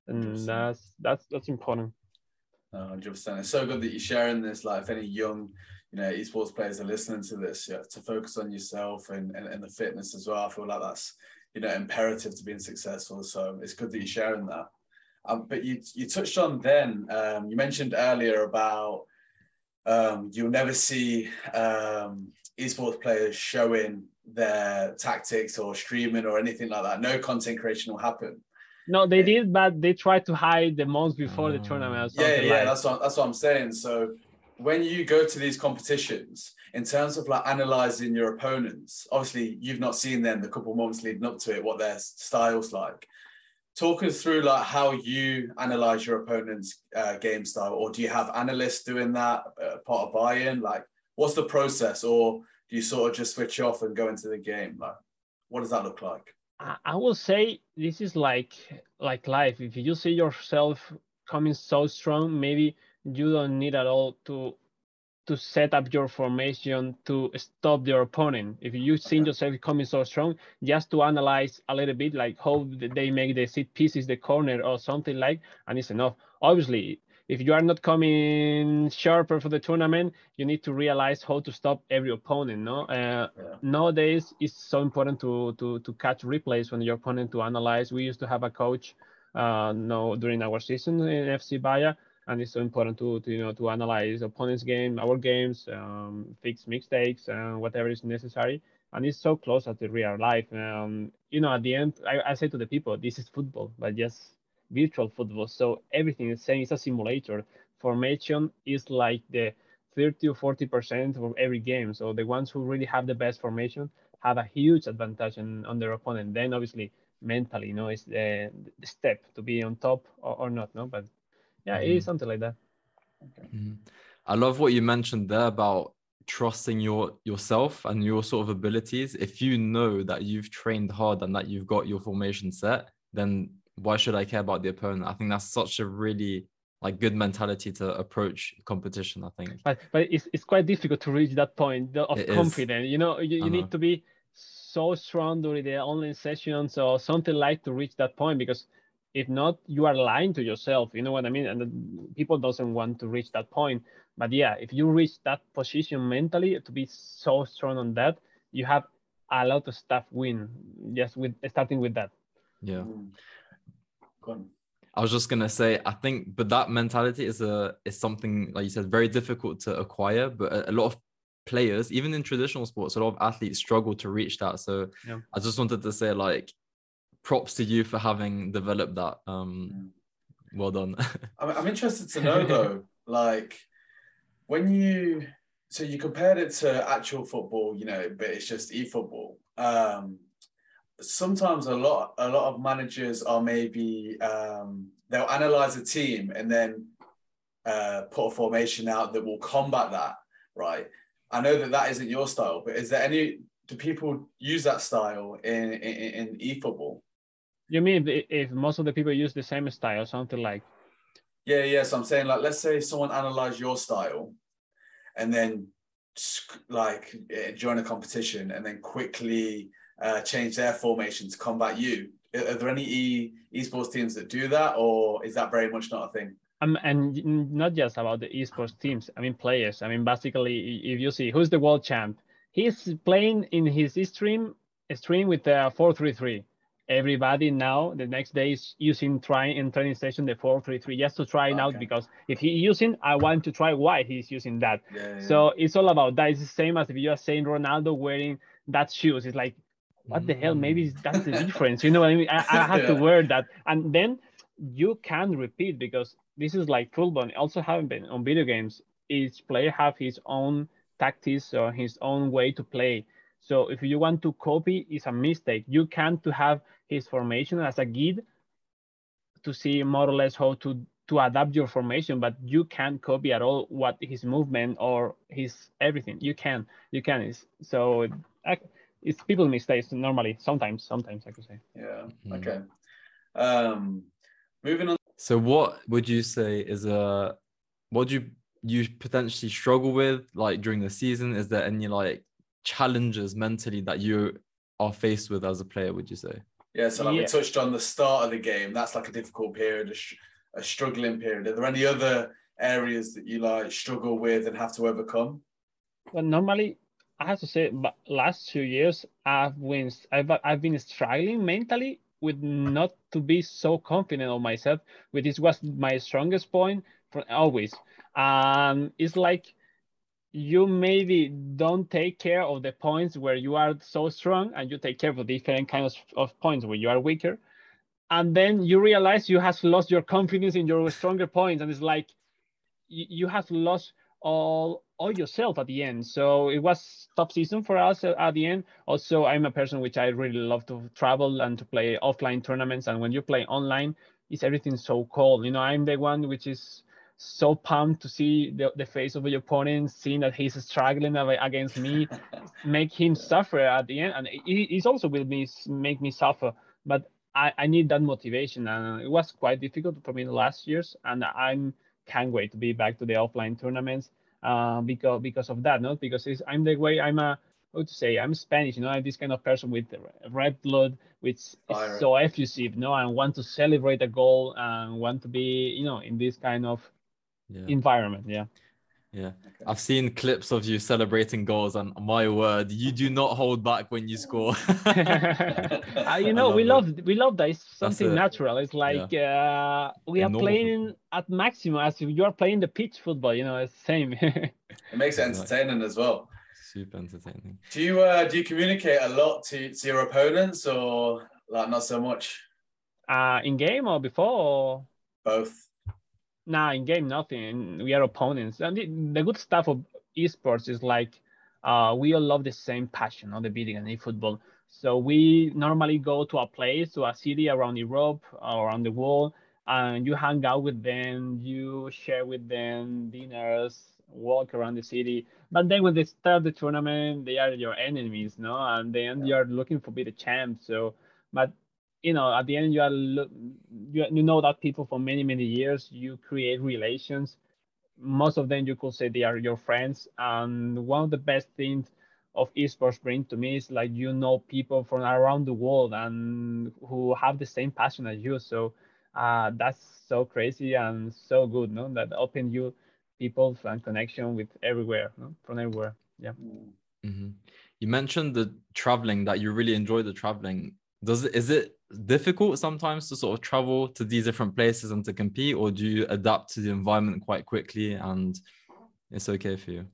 and that's that's that's important hundred percent. It's so good that you're sharing this. Like, if any young, you know, esports players are listening to this, yeah, to focus on yourself and, and, and the fitness as well. I feel like that's you know imperative to being successful. So it's good that you're sharing that. Um, but you you touched on then. Um, you mentioned earlier about um, you'll never see um, esports players showing their tactics or streaming or anything like that. No content creation will happen. No, they did, but they tried to hide the months before the tournament. Yeah, yeah, like. that's what that's what I'm saying. So when you go to these competitions, in terms of like analyzing your opponents, obviously you've not seen them the couple months leading up to it, what their styles like. Talk us through like how you analyze your opponent's uh, game style, or do you have analysts doing that uh, part of Bayern? Like, what's the process, or do you sort of just switch off and go into the game? Like, what does that look like? I will say this is like like life. If you see yourself coming so strong, maybe you don't need at all to to set up your formation to stop your opponent. If you see yourself coming so strong, just to analyze a little bit like how they make the set pieces, the corner or something like, and it's enough. Obviously, if you are not coming sharper for the tournament, you need to realize how to stop every opponent. No, uh, yeah. nowadays it's so important to to to catch replays from your opponent to analyze. We used to have a coach, uh, no, during our season in FC Bayern, and it's so important to, to you know to analyze opponent's game, our games, um, fix mistakes, uh, whatever is necessary. And it's so close the real life. Um, you know, at the end, I, I say to the people, this is football, but just virtual football. So everything is same. it's a simulator. Formation is like the 30 or 40 percent of every game. So the ones who really have the best formation have a huge advantage on, on their opponent. Then obviously mentally, you know, it's the, the step to be on top or, or not, no. But yeah, mm-hmm. it is mm-hmm. something like that. Okay. Mm-hmm. I love what you mentioned there about trusting your yourself and your sort of abilities. If you know that you've trained hard and that you've got your formation set, then why should I care about the opponent? I think that's such a really like good mentality to approach competition. I think, but but it's it's quite difficult to reach that point of it confidence. Is. You know, you, you need to be so strong during the online sessions or something like to reach that point because if not, you are lying to yourself. You know what I mean? And people doesn't want to reach that point. But yeah, if you reach that position mentally to be so strong on that, you have a lot of stuff win just with starting with that. Yeah. Mm. I was just gonna say, I think, but that mentality is a is something like you said, very difficult to acquire. But a, a lot of players, even in traditional sports, a lot of athletes struggle to reach that. So yeah. I just wanted to say, like, props to you for having developed that. Um, well done. I'm, I'm interested to know though, like, when you so you compared it to actual football, you know, but it's just e-football. Um, sometimes a lot a lot of managers are maybe um, they'll analyze a team and then uh, put a formation out that will combat that right i know that that isn't your style but is there any do people use that style in in, in e-football you mean if, if most of the people use the same style something like yeah yeah so i'm saying like let's say someone analyze your style and then like eh, join a competition and then quickly uh, change their formation to combat you. Are there any e esports teams that do that, or is that very much not a thing? Um, and not just about the esports teams. I mean, players. I mean, basically, if you see who's the world champ, he's playing in his stream stream with the four three three. Everybody now the next day is using trying in training session the four three three just to try it out because if he using, I want to try why he's using that. Yeah, yeah. So it's all about that. It's the same as if you are saying Ronaldo wearing that shoes. It's like what the hell? Maybe mm. that's the difference. You know what I mean? I, I have to wear that. And then you can repeat because this is like football. Also haven't been on video games. Each player have his own tactics or his own way to play. So if you want to copy, it's a mistake. You can to have his formation as a guide to see more or less how to to adapt your formation, but you can't copy at all what his movement or his everything. You can, you can. So it's people mistakes normally. Sometimes, sometimes I could say. Yeah. Mm. Okay. Um, moving on. So, what would you say is a what do you you potentially struggle with like during the season? Is there any like challenges mentally that you are faced with as a player? Would you say? Yeah. So, like yeah. we touched on the start of the game, that's like a difficult period, a, sh- a struggling period. Are there any other areas that you like struggle with and have to overcome? Well, normally I have to say, but last two years I've been I've, I've been struggling mentally with not to be so confident of myself. Which this was my strongest point for always. Um, it's like you maybe don't take care of the points where you are so strong, and you take care of different kinds of points where you are weaker, and then you realize you have lost your confidence in your stronger points, and it's like you, you have lost all all yourself at the end. So it was top season for us at the end. Also, I'm a person which I really love to travel and to play offline tournaments. And when you play online, it's everything so cold. You know, I'm the one which is so pumped to see the, the face of your opponent, seeing that he's struggling against me, make him suffer at the end. And he's also will me make me suffer. But I, I need that motivation. And it was quite difficult for me the last years. And I'm can't wait to be back to the offline tournaments uh, because because of that, not because I'm the way I'm a how to say I'm Spanish, you know, I'm this kind of person with red blood, which is so effusive, you know, and want to celebrate a goal and want to be, you know, in this kind of yeah. environment. Yeah. Yeah, okay. I've seen clips of you celebrating goals, and my word, you do not hold back when you score. uh, you know, we love we love that. It's something it. natural. It's like yeah. uh, we are playing at maximum as if you are playing the pitch football. You know, it's same. it makes it entertaining as well. Super entertaining. Do you uh, do you communicate a lot to, to your opponents, or like not so much? Uh, in game or before? Or... Both. Nah, in game nothing. We are opponents. And the, the good stuff of esports is like uh, we all love the same passion on the beating and football. So we normally go to a place, to a city around Europe or around the world, and you hang out with them, you share with them dinners, walk around the city. But then when they start the tournament, they are your enemies, no? And then you're looking for be the champ. So, but you know at the end you are you, you know that people for many many years you create relations. Most of them you could say they are your friends. And one of the best things of esports bring to me is like you know people from around the world and who have the same passion as you. So uh, that's so crazy and so good no? That open you people and connection with everywhere no? from everywhere yeah. Mm-hmm. you mentioned the traveling that you really enjoy the traveling. Does it is it difficult sometimes to sort of travel to these different places and to compete or do you adapt to the environment quite quickly and it's okay for you?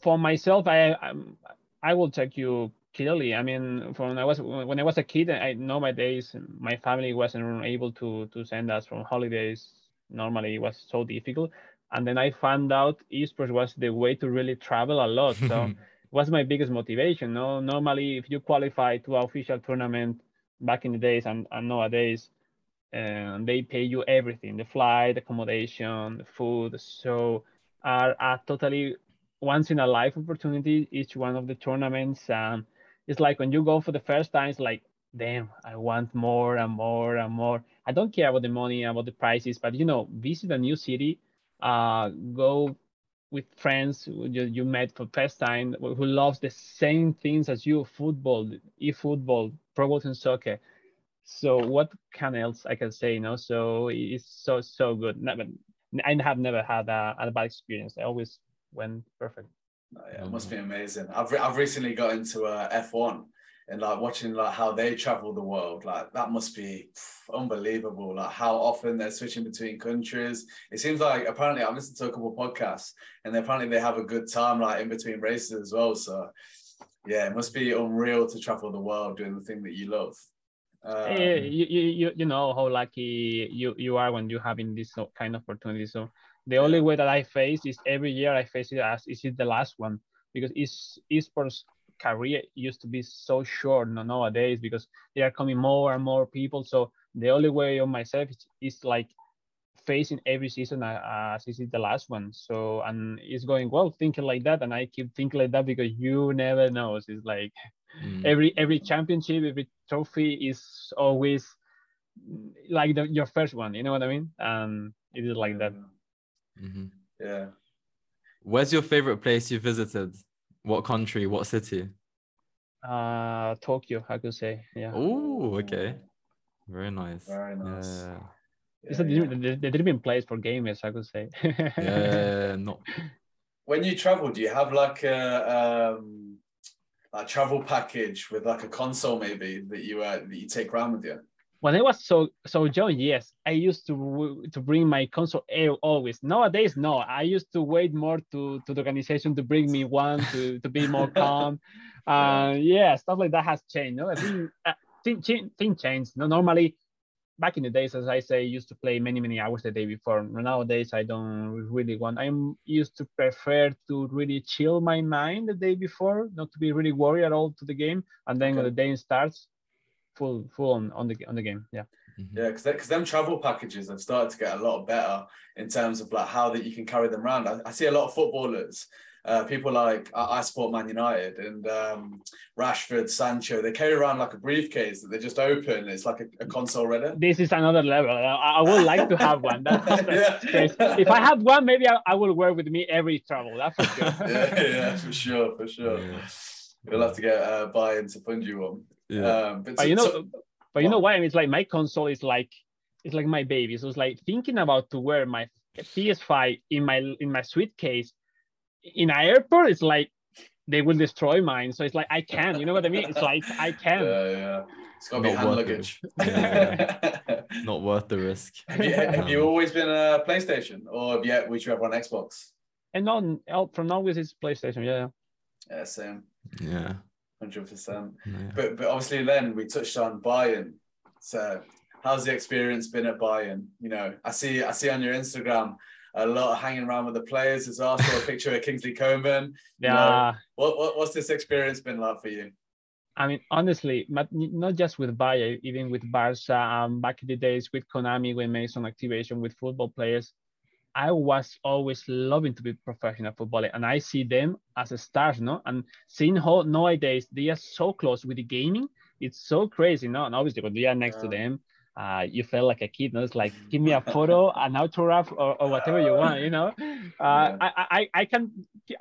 For myself i I'm, i will take you clearly. I mean when i was when i was a kid i know my days my family wasn't able to to send us from holidays. Normally it was so difficult. And then i found out esports was the way to really travel a lot. So was my biggest motivation no? Normally if you qualify to an official tournament back in the days and, and nowadays and they pay you everything the flight accommodation the food. So are a totally once in a life opportunity each one of the tournaments and it's like when you go for the first time it's like damn i want more and more and more. I don't care about the money about the prices but you know visit a new city uh go with friends you, you met for first time who loves the same things as you football e-football pro and soccer so what can else i can say you know? So it's so so good. Never i have never had a, a bad experience. I always went perfect. Oh, yeah, it must be amazing. I've, re- I've recently got into uh, f1 and like watching like how they travel the world like that must be pff, unbelievable like how often they're switching between countries. It seems like apparently i've listened to a couple podcasts and apparently they have a good time like in between races as well so yeah it must be unreal to travel the world doing the thing that you love. Um, you, you, you know how lucky you, you are when you're having this kind of opportunity. So the only way that i face is every year i face it as is it the last one? Because it's esports career used to be so short nowadays because they are coming more and more people. So the only way of myself is, is like facing every season as this is the last one. So and it's going well thinking like that, and I keep thinking like that because you never know. It's like mm. every every championship, every trophy is always like the, your first one. You know what I mean? And it is like that. Mm-hmm. Yeah. Where's your favorite place you visited? What country? What city? Uh, Tokyo, I could say. Yeah. Oh, okay. Very nice. Very nice. Yeah. It's a yeah. the, the dreaming place for gamers, I could say. Yeah, not When you travel, do you have like a um, a travel package with like a console maybe that you uh, that you take around with you? when I was so so young, yes, I used to to bring my console always. Nowadays, no. I used to wait more to to the organization to bring me one to to be more calm. Uh, yeah, stuff like that has changed. No, I think uh, thing, thing, thing changed. No, normally back in the days, as I say, used to play many many hours the day before. Nowadays, I don't really want. I'm used to prefer to really chill my mind the day before, not to be really worried at all to the game, and then when the day starts, full full on on the on the game. Yeah. Mhm. Yeah, because because them travel packages have started to get a lot better in terms of like how that you can carry them around. I, I see a lot of footballers, uh, people like I, I support Man United and um, Rashford, Sancho. They carry around like a briefcase that they just open. It's like a, a console reader. This is another level. I, I would like to have one. That's, that's Yeah. If I have one, maybe I, I will wear with me every travel. That's for sure. yeah, yeah, for sure, for sure. Yeah. We'll have to get uh, Bayern to fund you one. Yeah. Um, but, but so- you know, so- but you know why? I mean, it's like my console is like it's like my baby. So it's like thinking about to wear my PS5 in my in my suitcase in an airport. It's like they will destroy mine. So it's like I can. You know what I mean? It's like I can. yeah, yeah. It's got to be Not hand worth luggage. Yeah. Not worth the risk. have, you, have you Um, always been a PlayStation, or have you, would you ever on Xbox? And on from always it's PlayStation. Yeah. Yeah, same, Yeah. hundred percent. But but obviously, then we touched on Bayern. So, how's the experience been at Bayern? You know, I see I see on your Instagram a lot of hanging around with the players as well. I a picture of Kingsley Coman. Yeah. No. What, what what's this experience been like for you? I mean, honestly, but not just with Bayern, even with Barca, um, back in the days with Konami, when made some activation with football players, I was always loving to be professional footballer, and I see them as a stars, no? And seeing how nowadays they are so close with the gaming, it's so crazy, no? And obviously, when you are next to them, uh, you felt like a kid, no? It's like, give me a photo, an autograph, or, or whatever you want, you know? Uh. I, I, I can,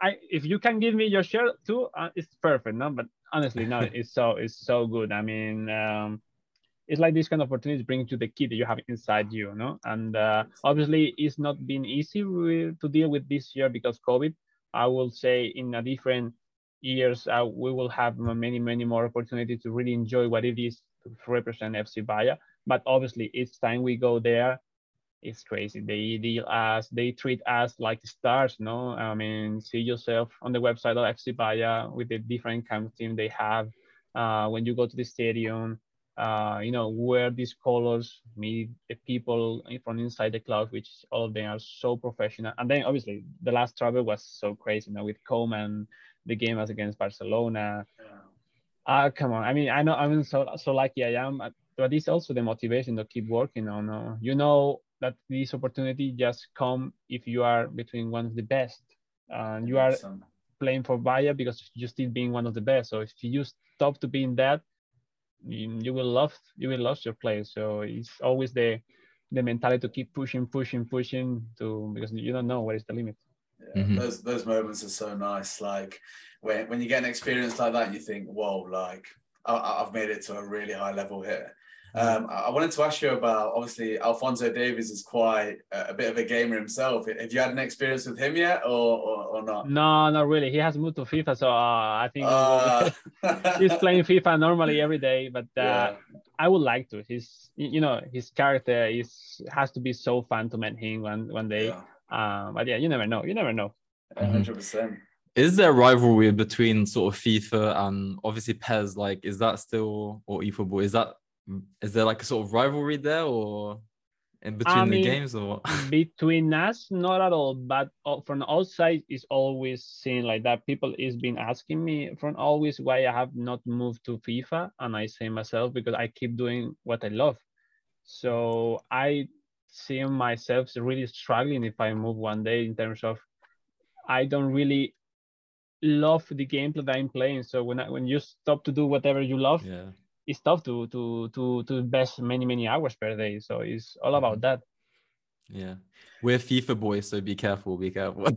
I, if you can give me your shirt too, uh, it's perfect, no? But honestly, no, it's so, it's so good. I mean, um, it's like this kind of opportunities bring to the kid that you have inside you, no? And uh, obviously, it's not been easy with, to deal with this year because COVID. I will say in a different years, uh, we will have many, many more opportunities to really enjoy what it is to represent FC Bayern. But obviously, each time we go there, it's crazy. They deal us, they treat us like stars, no? I mean, see yourself on the website of FC Bayern with the different kind of team they have. Uh, when you go to the stadium, uh, you know, wear these colors, meet the people from inside the club, which all of them are so professional. And then obviously the last travel was so crazy, you know, with Coman, the game was against Barcelona. Ah, come on. I mean, I know I'm so so lucky I am, but it's also the motivation to keep working on. Uh, you know that this opportunity just come if you are between one of the best. And you are 100%. playing for Bayern because you're still being one of the best. So if you stop to being that, you, you will lose you will lose your place. So it's always the the mentality to keep pushing, pushing, pushing to because you don't know where is the limit. Yeah, Mhm. those those moments are so nice. Like when when you get an experience like that, you think, "Whoa!" Like I, I- I've made it to a really high level here. Um, I I wanted to ask you about obviously Alphonso Davies is quite a, a bit of a gamer himself. Have you had an experience with him yet, or or, or not? No, not really. He has moved to FIFA, so uh, I think Uh, he's playing FIFA normally every day. But uh, Yeah. I would like to. His, you know, his character is has to be so fun to meet him one one day. Yeah, Uh, but yeah, you never know. You never know. hundred percent. Is there rivalry between sort of FIFA and obviously PES? Like, is that still or eFootball? Is that is there like a sort of rivalry there or in between the mean, games or? Between us, not at all. But uh, from outside, is always seen like that. People is been asking me from always why I have not moved to FIFA, and I say myself because I keep doing what I love. So I see myself really struggling if I move one day in terms of I don't really love the gameplay that I'm playing. So when I, when you stop to do whatever you love, Yeah. It's tough to to to to invest many many hours per day. So it's all about mm-hmm. that. Yeah. We're FIFA boys, so be careful, be careful.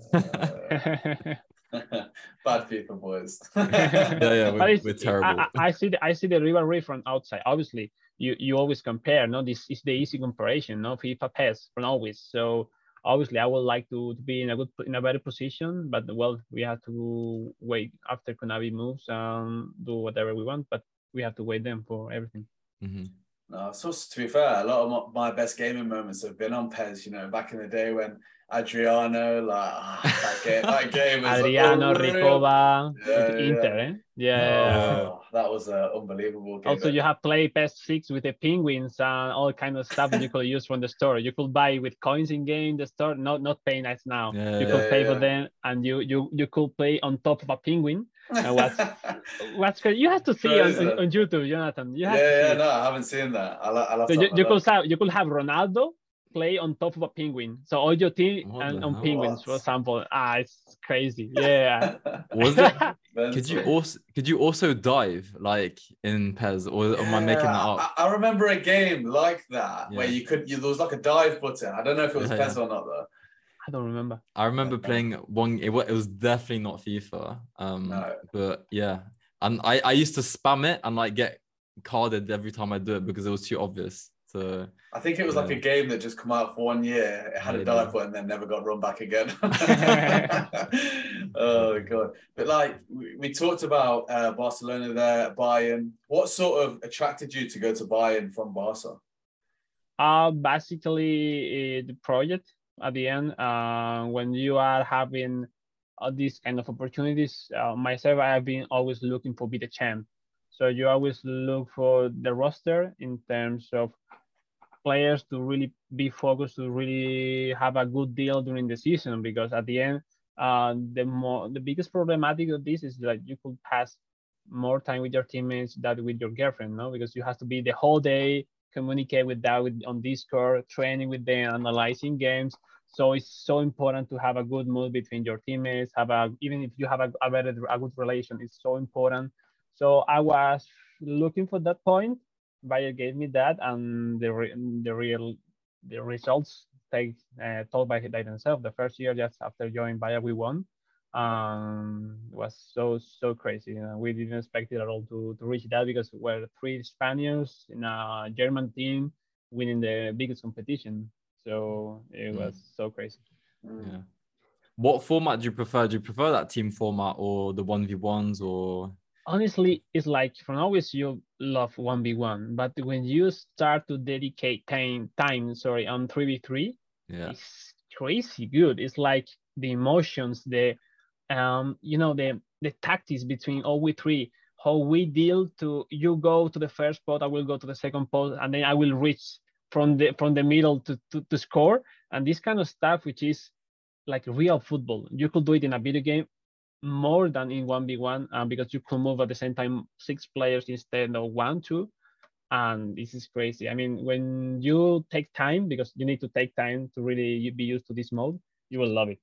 Bad FIFA boys. yeah, yeah, we're, we're terrible. I, I I see the I see the rivalry from outside. Obviously, you you always compare. No, this is the easy comparison. No, FIFA PES from always. So obviously, I would like to, to be in a good in a better position. But well, we have to wait after Konami moves and do whatever we want. But we have to wait them for everything. Mhm. No, so to be fair, a lot of my my best gaming moments have been on PES. You know, back in the day when Adriano, like ah, that game, that game was Adriano, unreal. Recoba, Yeah, with yeah. Inter. Eh? Yeah. Oh, that was an unbelievable game. Also, you have play PES 6 with the penguins and all kind of stuff that you could use from the store. You could buy with coins in game the store, not not paying as now. Yeah, you yeah, could pay yeah. for them, and you you you could play on top of a penguin. And what's- What's good? You have to see on, on, on YouTube, Jonathan. You yeah, have to see yeah, it. no, I haven't seen that. I'll, I'll So you, you could have you could have Ronaldo play on top of a penguin. So all your team What and on hell? penguins, for example. Ah, it's crazy. Yeah. Was it? Could you also could you also dive like in PES, or am I making that up? I, I remember a game like that where you could you, there was like a dive button. I don't know if it was Yeah, PES yeah. or not though. I don't remember. I remember Okay. playing one. It, it was definitely not FIFA. Um, No. but yeah, and I I used to spam it and like get carded every time I do it because it was too obvious. So I think it was like a game that just come out for one year. It had a Maybe. dive and then never got run back again. oh god! But like we, we talked about uh, Barcelona there, Bayern. What sort of attracted you to go to Bayern from Barca? Uh, basically, uh, the project at the end, uh, when you are having uh, these kind of opportunities, uh, myself, I have been always looking for be the champ. So you always look for the roster in terms of players to really be focused to really have a good deal during the season because at the end, uh, the more the biggest problematic of this is that you could pass more time with your teammates than with your girlfriend, no? Because you have to be the whole day communicate with that with, on Discord, training with them, analyzing games. So it's so important to have a good mood between your teammates. Have a even if you have a, a better a good relation, it's so important. So I was looking for that point. Bayern gave me that, and the re, the real the results take uh, told by, by themselves. The first year, just after joining Bayern, we won. Um, it was so so crazy. You know, we didn't expect it at all to, to reach that because we're three Spaniards in a German team winning the biggest competition. So it Mm. was so crazy. Yeah. What format do you prefer? Do you prefer that team format or the one v ones or? honestly it's like from always you love 1v1 but when you start to dedicate time time sorry on 3v3 Yeah. it's crazy good it's like the emotions the um you know the the tactics between all we three how we deal to you go to the first spot i will go to the second post and then i will reach from the from the middle to, to, to score. And this kind of stuff which is like real football. You could do it in a video game more than in 1v1 uh, because you could move at the same time six players instead of one two. And this is crazy. I mean when you take time because you need to take time to really be used to this mode you will love it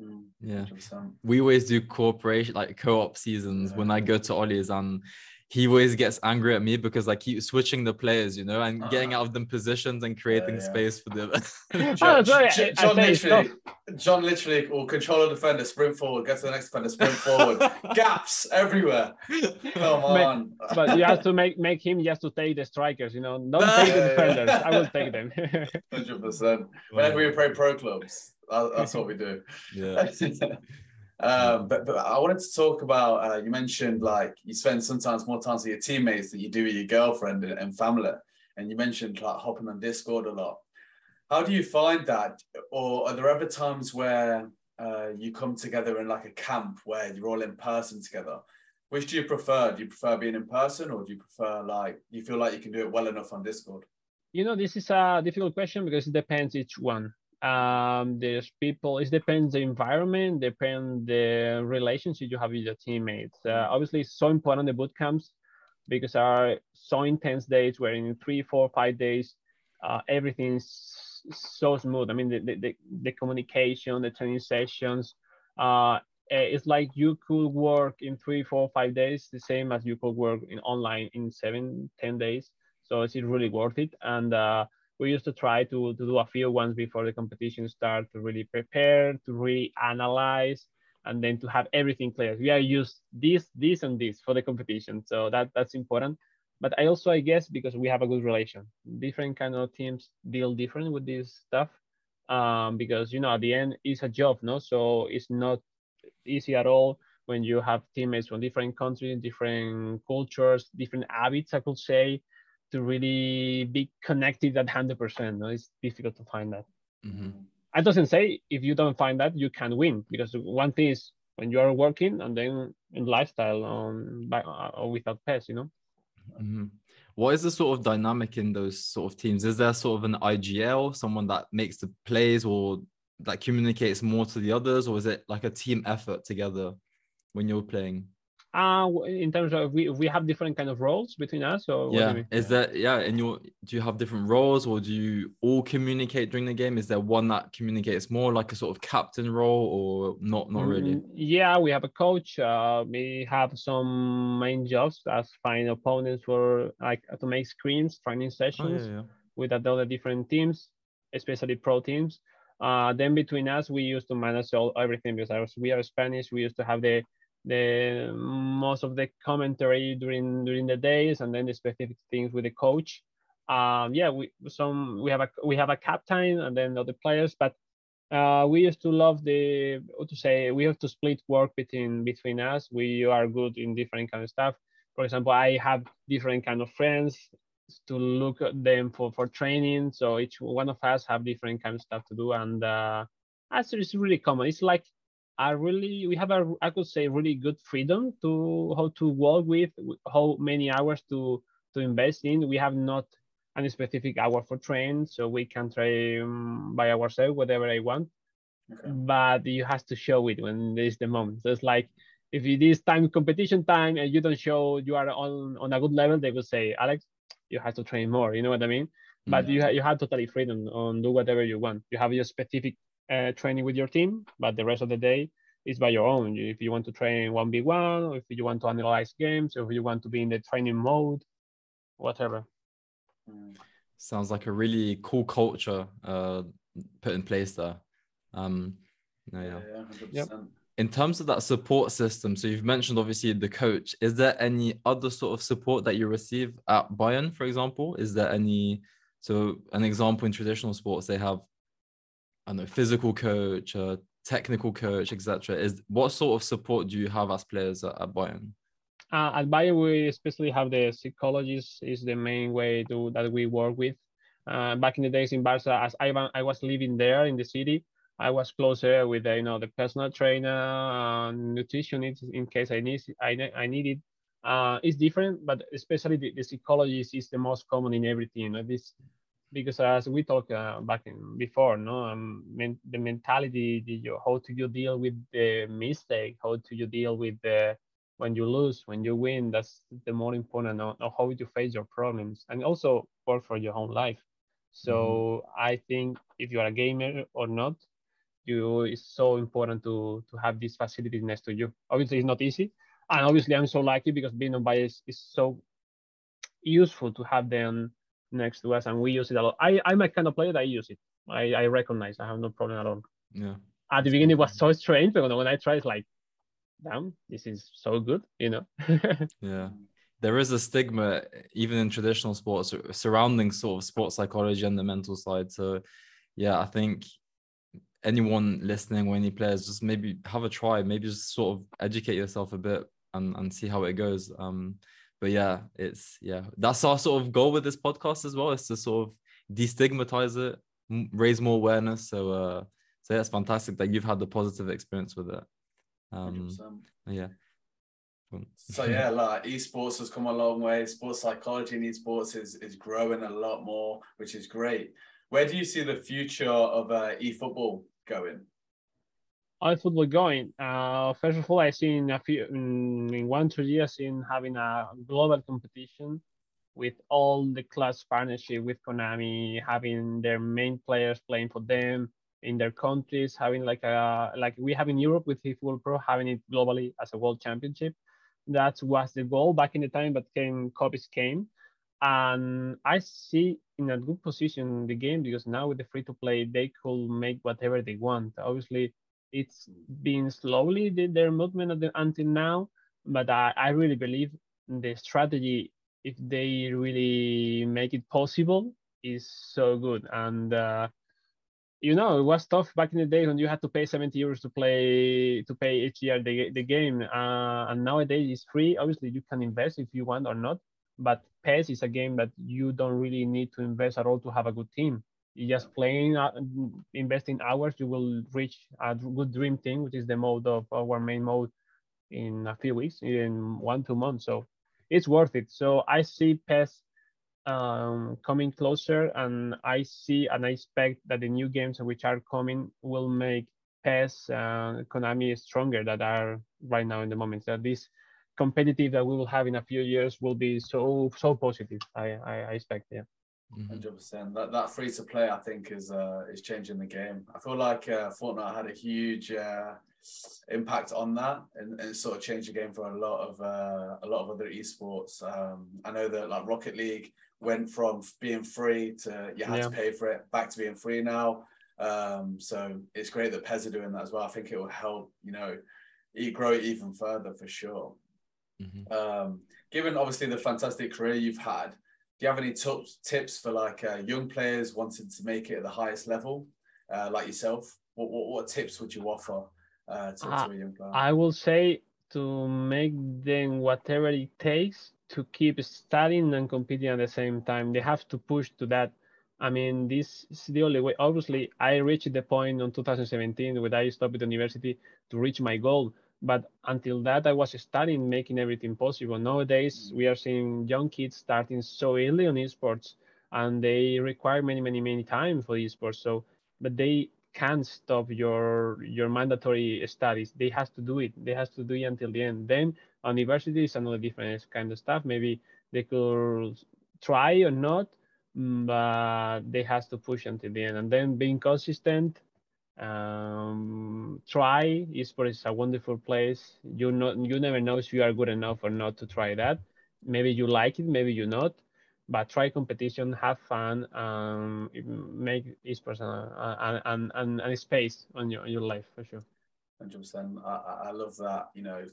Mm, Yeah. 100%. we always do cooperation like co-op seasons when I go to Ollie's and he always gets angry at me because I keep switching the players, you know, and getting Ah. out of them positions and creating yeah. space for them. Oh, sorry, J- I- I John say literally, John literally will control a defender, sprint forward, get to the next defender, sprint forward. Gaps everywhere. Come Ma- on. but you have to make make him just to take the strikers you know don't take the Yeah, yeah, defenders i will take them Hundred percent. Whenever we play pro clubs, that- that's what we do. yeah. um, but but I wanted to talk about. Uh, you mentioned like you spend sometimes more time with your teammates than you do with your girlfriend and, and family, and you mentioned like hopping on Discord a lot. How do you find that, or are there ever times where uh, you come together in like a camp where you're all in person together? Which do you prefer? Do you prefer being in person, or do you prefer like you feel like you can do it well enough on Discord? you know this is a difficult question because it depends each one um there's people it depends the environment depends the relationship you have with your teammates. Uh, obviously it's so important the boot camps because are so intense days where in three four five days uh, everything's so smooth. I mean the, the, the, the communication the training sessions uh eh, it's like you could work in three four five days the same as you could work in online in seven ten days. So it's really worth it? And uh, we used to try to, to do a few ones before the competition start to really prepare to really analyze and then to have everything clear. We are used this, this, and this for the competition, so that that's important. But I also, I guess, because we have a good relation, different kind of teams deal different with this stuff, um, because you know at the end it's a job, no, so it's not easy at all when you have teammates from different countries, different cultures, different habits, I could say, to really be connected at 100%. No? It's difficult to find that. Mm-hmm. I doesn't say if you don't find that you can win because one thing is when you are working and then in lifestyle on by, uh, or without pets, you know. Mm-hmm. What is the sort of dynamic in those sort of teams? Is there sort of an IGL, someone that makes the plays or that communicates more to the others, or is it like a team effort together when you're playing? Uh, in terms of we we have different kind of roles between us. So yeah, is that yeah? And you do you have different roles, or do you all communicate during the game? Is there one that communicates more, like a sort of captain role, or not? Not really. Mm, yeah, we have a coach. Uh, we have some main jobs as find opponents for like to make screens, training sessions oh, yeah, yeah. with other different teams, especially pro teams. Uh, then between us, we used to manage all everything because we are Spanish. We used to have the the most of the commentary during during the days and then the specific things with the coach. Um yeah we some we have a we have a captain and then other players but uh, we used to love the to say we have to split work between between us. We are good in different kind of stuff. For example i have different kind of friends to look at them for for training. So each one of us have different kind of stuff to do. And uh actually it's really common it's like are really we have a I could say really good freedom to how to work with how many hours to to invest in. We have not any specific hour for train, so we can train by ourselves whatever I want. Okay. But you have to show it when there's the moment. So it's like if it is time competition time and you don't show you are on on a good level, they will say, Alex, you have to train more. You know what I mean? But mm. you ha- you have totally freedom on do whatever you want. You have your specific uh, training with your team, but the rest of the day is by your own. If you want to train 1v1, or if you want to analyze games, or if you want to be in the training mode, whatever. Sounds like a really cool culture uh, put in place there. Um, no, yeah. yeah, yep. In terms of that support system, so you've mentioned obviously the coach. Is there any other sort of support that you receive at Bayern, for example? Is there any so an example in traditional sports they have I know, physical coach, a technical coach, etc. Is what sort of support do you have as players at, at Bayern? Uh, at Bayern, we especially have the psychologist is the main way to that we work with. Uh, back in the days in Barca, as I, I was living there in the city, I was closer with the, you know the personal trainer, uh, nutritionist in case I need I, I need it. Uh, it's different, but especially the, the psychologist is the most common in every team. This because as we talked uh, back in before, no, um, men, the mentality, the, how do you deal with the mistake? How do you deal with the when you lose, when you win? That's the more important. Of how you face your problems, and also work for your own life. So mm-hmm. I think if you are a gamer or not, you it's so important to to have these facilities next to you. Obviously, it's not easy, and obviously, I'm so lucky because being on bias is so useful to have them next to us, and we use it a lot. I, I'm a kind of player that I use it. I, I recognize I have no problem at all. Yeah. At the beginning, it was so strange, but when I try, it's like, damn, this is so good, you know? yeah. There is a stigma, even in traditional sports, surrounding sort of sports psychology and the mental side. So, yeah, I think anyone listening or any players, just maybe have a try, maybe just sort of educate yourself a bit and, and see how it goes. Um, but yeah, it's yeah, that's our sort of goal with this podcast as well, is to sort of destigmatize it, raise more awareness. So uh, so yeah, it's fantastic that you've had the positive experience with it. Um, 100%. yeah. So yeah, like esports has come a long way. Sports psychology in esports is is growing a lot more, which is great. Where do you see the future of uh, eFootball going? How football going? Uh, first of all, I see in a few in one two years in having a global competition with all the class partnership with Konami, having their main players playing for them in their countries, having like a like we have in Europe with eFootball Pro, having it globally as a world championship. That was the goal back in the time, but came COVID came, and I see in a good position the game because now with the free to play, they could make whatever they want. Obviously, it's been slowly their movement until now, but I, I really believe the strategy, if they really make it possible, is so good. And uh, you know, it was tough back in the day when you had to pay 70 euros to play to pay each year the, the game. Uh, and nowadays it's free. Obviously, you can invest if you want or not. But PES is a game that you don't really need to invest at all to have a good team. You just playing, uh, investing hours, you will reach a good dream team, which is the mode of our main mode in a few weeks, in one two months. So it's worth it. So I see PES um, coming closer, and I see and I expect that the new games which are coming will make PES uh, Konami stronger that are right now in the moment. That this competitive that we will have in a few years will be so so positive. I I, I expect. Yeah. 100 mm-hmm. percent that that free to play I think is uh is changing the game I feel like uh, Fortnite had a huge uh, impact on that and, and sort of changed the game for a lot of uh, a lot of other esports um I know that like Rocket League went from being free to you had yeah. to pay for it back to being free now um so it's great that PES are doing that as well I think it will help you know grow it even further for sure mm-hmm. um given obviously the fantastic career you've had do you have any t- tips for like uh, young players wanting to make it at the highest level, uh, like yourself? What, what, what tips would you offer uh, to, uh, to, a young player? I will say to make them whatever it takes to keep studying and competing at the same time. They have to push to that. I mean, this is the only way. Obviously, I reached the point in 2017 when I stopped at university to reach my goal. But until that, I was studying, making everything possible. Nowadays, we are seeing young kids starting so early on esports, and they require many, many, many time for esports. So, but they can't stop your your mandatory studies. They has to do it. They has to do it until the end. Then university is another different kind of stuff. Maybe they could try or not, mm, but they has to push until the end. And then being consistent um, try esports is a wonderful place. You know you never know if you are good enough or not to try that. Maybe you like it maybe you not but try competition have fun um, make esports and and, and, and space on your, your life for sure. 100% I, I love that you know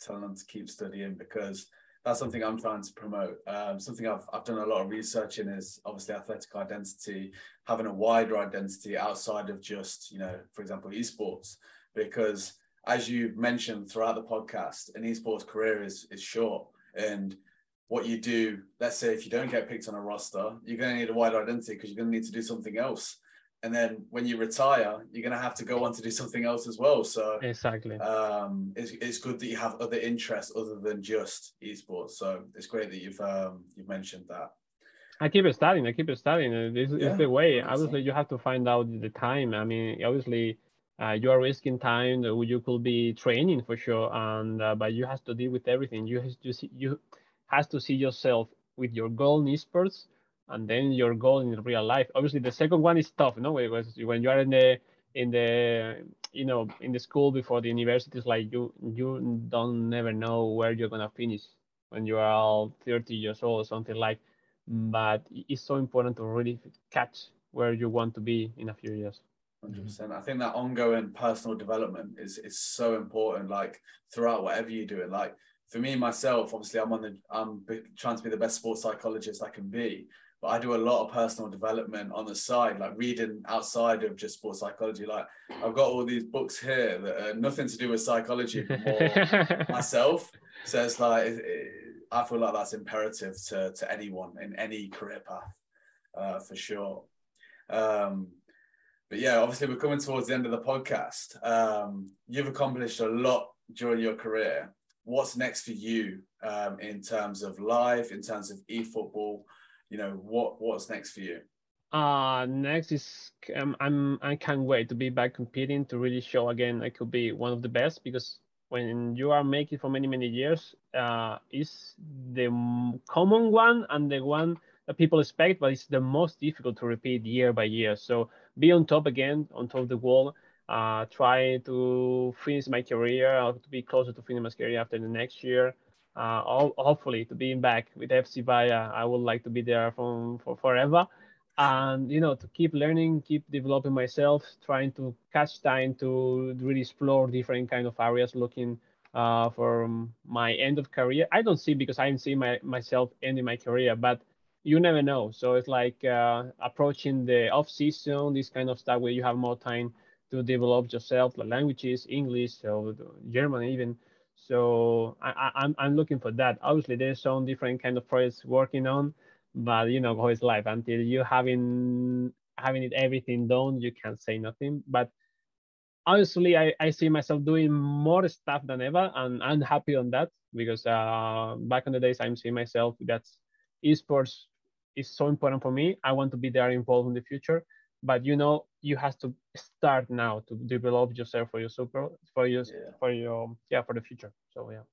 telling them to keep studying because that's something I'm trying to promote. Um, something I've, I've done a lot of research in is obviously athletic identity, having a wider identity outside of just, you know, for example, esports. Because as you mentioned throughout the podcast, an esports career is, is short. And what you do, let's say if you don't get picked on a roster, you're going to need a wider identity because you're going to need to do something else and then when you retire you're going to have to go on to do something else as well so exactly um it's, it's good that you have other interests other than just esports so it's great that you've um you've mentioned that I keep it studying. I keep it studying. This yeah, is the way. Obviously, you have to find out the time. I mean, obviously, uh, you are risking time. You could be training for sure, and uh, but you have to deal with everything. You have to see, you has to see yourself with your goal in esports and then your goal in real life. Obviously, the second one is tough, no? Because when you are in the in the you know in the school before the university, it's like you you don't never know where you're gonna finish when you are all 30 years old or something like. But it's so important to really catch where you want to be in a few years. 100%. I think that ongoing personal development is is so important. Like throughout whatever you're doing, like for me myself, obviously I'm on the I'm trying to be the best sports psychologist I can be but I do a lot of personal development on the side, like reading outside of just sports psychology. Like I've got all these books here that are nothing to do with psychology, myself. So it's like it, it, I feel like that's imperative to to anyone in any career path, uh, for sure. Um, but yeah, obviously we're coming towards the end of the podcast. Um, you've accomplished a lot during your career. What's next for you um, in terms of life, in terms of e-football? You know what what's next for you? Uh next is um, i'm i can't wait to be back competing to really show again i could be one of the best because when you are making for many many years uh is the common one and the one that people expect but it's the most difficult to repeat year by year. So be on top again on top of the wall uh try to finish my career or to be closer to finish my career after the next year uh, hopefully to being back with FC Bayern. I would like to be there from for forever. and you know to keep learning keep developing myself trying to catch time to really explore different kind of areas looking uh, for my end of career i don't see because i don't see my, myself ending my career but you never know so it's like uh, approaching the off season this kind of stuff where you have more time to develop yourself the languages english so german even so I, I'm, I'm looking for that. Obviously there's some different kind of projects working on but you know how it's life? Until you having having it everything done you can't say nothing. But honestly I, I see myself doing more stuff than ever and i'm happy on that because uh, back in the days i'm seeing myself that esports is so important for me. I want to be there involved in the future but you know you have to start now to develop yourself for your super for your yeah. for your yeah for the future so yeah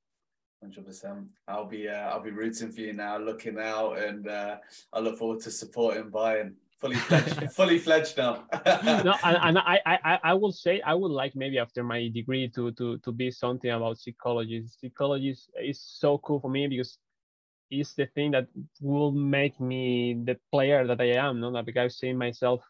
Hundred percent. I'll be uh, I'll be rooting for you now, looking out, and uh, I look forward to supporting Bayern fully fledged, fully fledged now. no, and, and I, I I will say I would like maybe after my degree to to to be something about psychology. Psychology is, is so cool for me because it's the thing that will make me the player that I am. No, because I've seen myself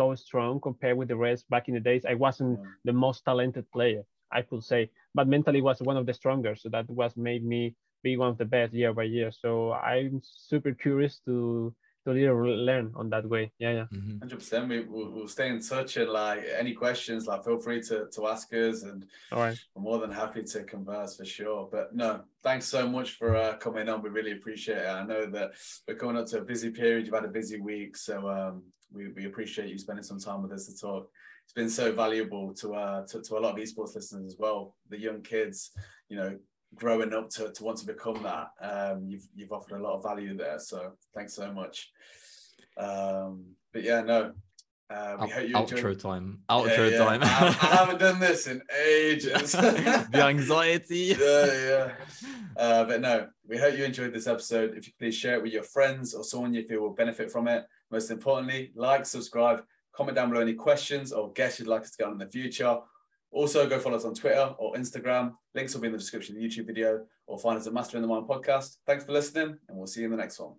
so strong compared with the rest. Back in the days, I wasn't the most talented player. I could say, but mentally was one of the stronger. So that was made me be one of the best year by year. So I'm super curious to to learn on that way. Yeah, yeah. 100 mm-hmm. percent. We will we'll stay in touch and like any questions, like feel free to to ask us, and all right, we're more than happy to converse for sure. But no, thanks so much for uh, coming on. We really appreciate it. I know that we're coming up to a busy period. You've had a busy week, so um, we we appreciate you spending some time with us to talk it's been so valuable to, uh, to, to a lot of esports listeners as well. The young kids, you know, growing up to, to want to become that. Um, you've you've offered a lot of value there. So thanks so much. Um, but yeah, no. Uh, we hope you outro time. Outro yeah, yeah. time. I, I, haven't done this in ages. the anxiety. Yeah, yeah. Uh, but no, we hope you enjoyed this episode. If you please share it with your friends or someone you feel will benefit from it. Most importantly, like, subscribe, Comment down below any questions or guests you'd like us to get on in the future. Also, go follow us on Twitter or Instagram. Links will be in the description of the YouTube video or find us at Master in the Mind podcast. Thanks for listening, and we'll see you in the next one.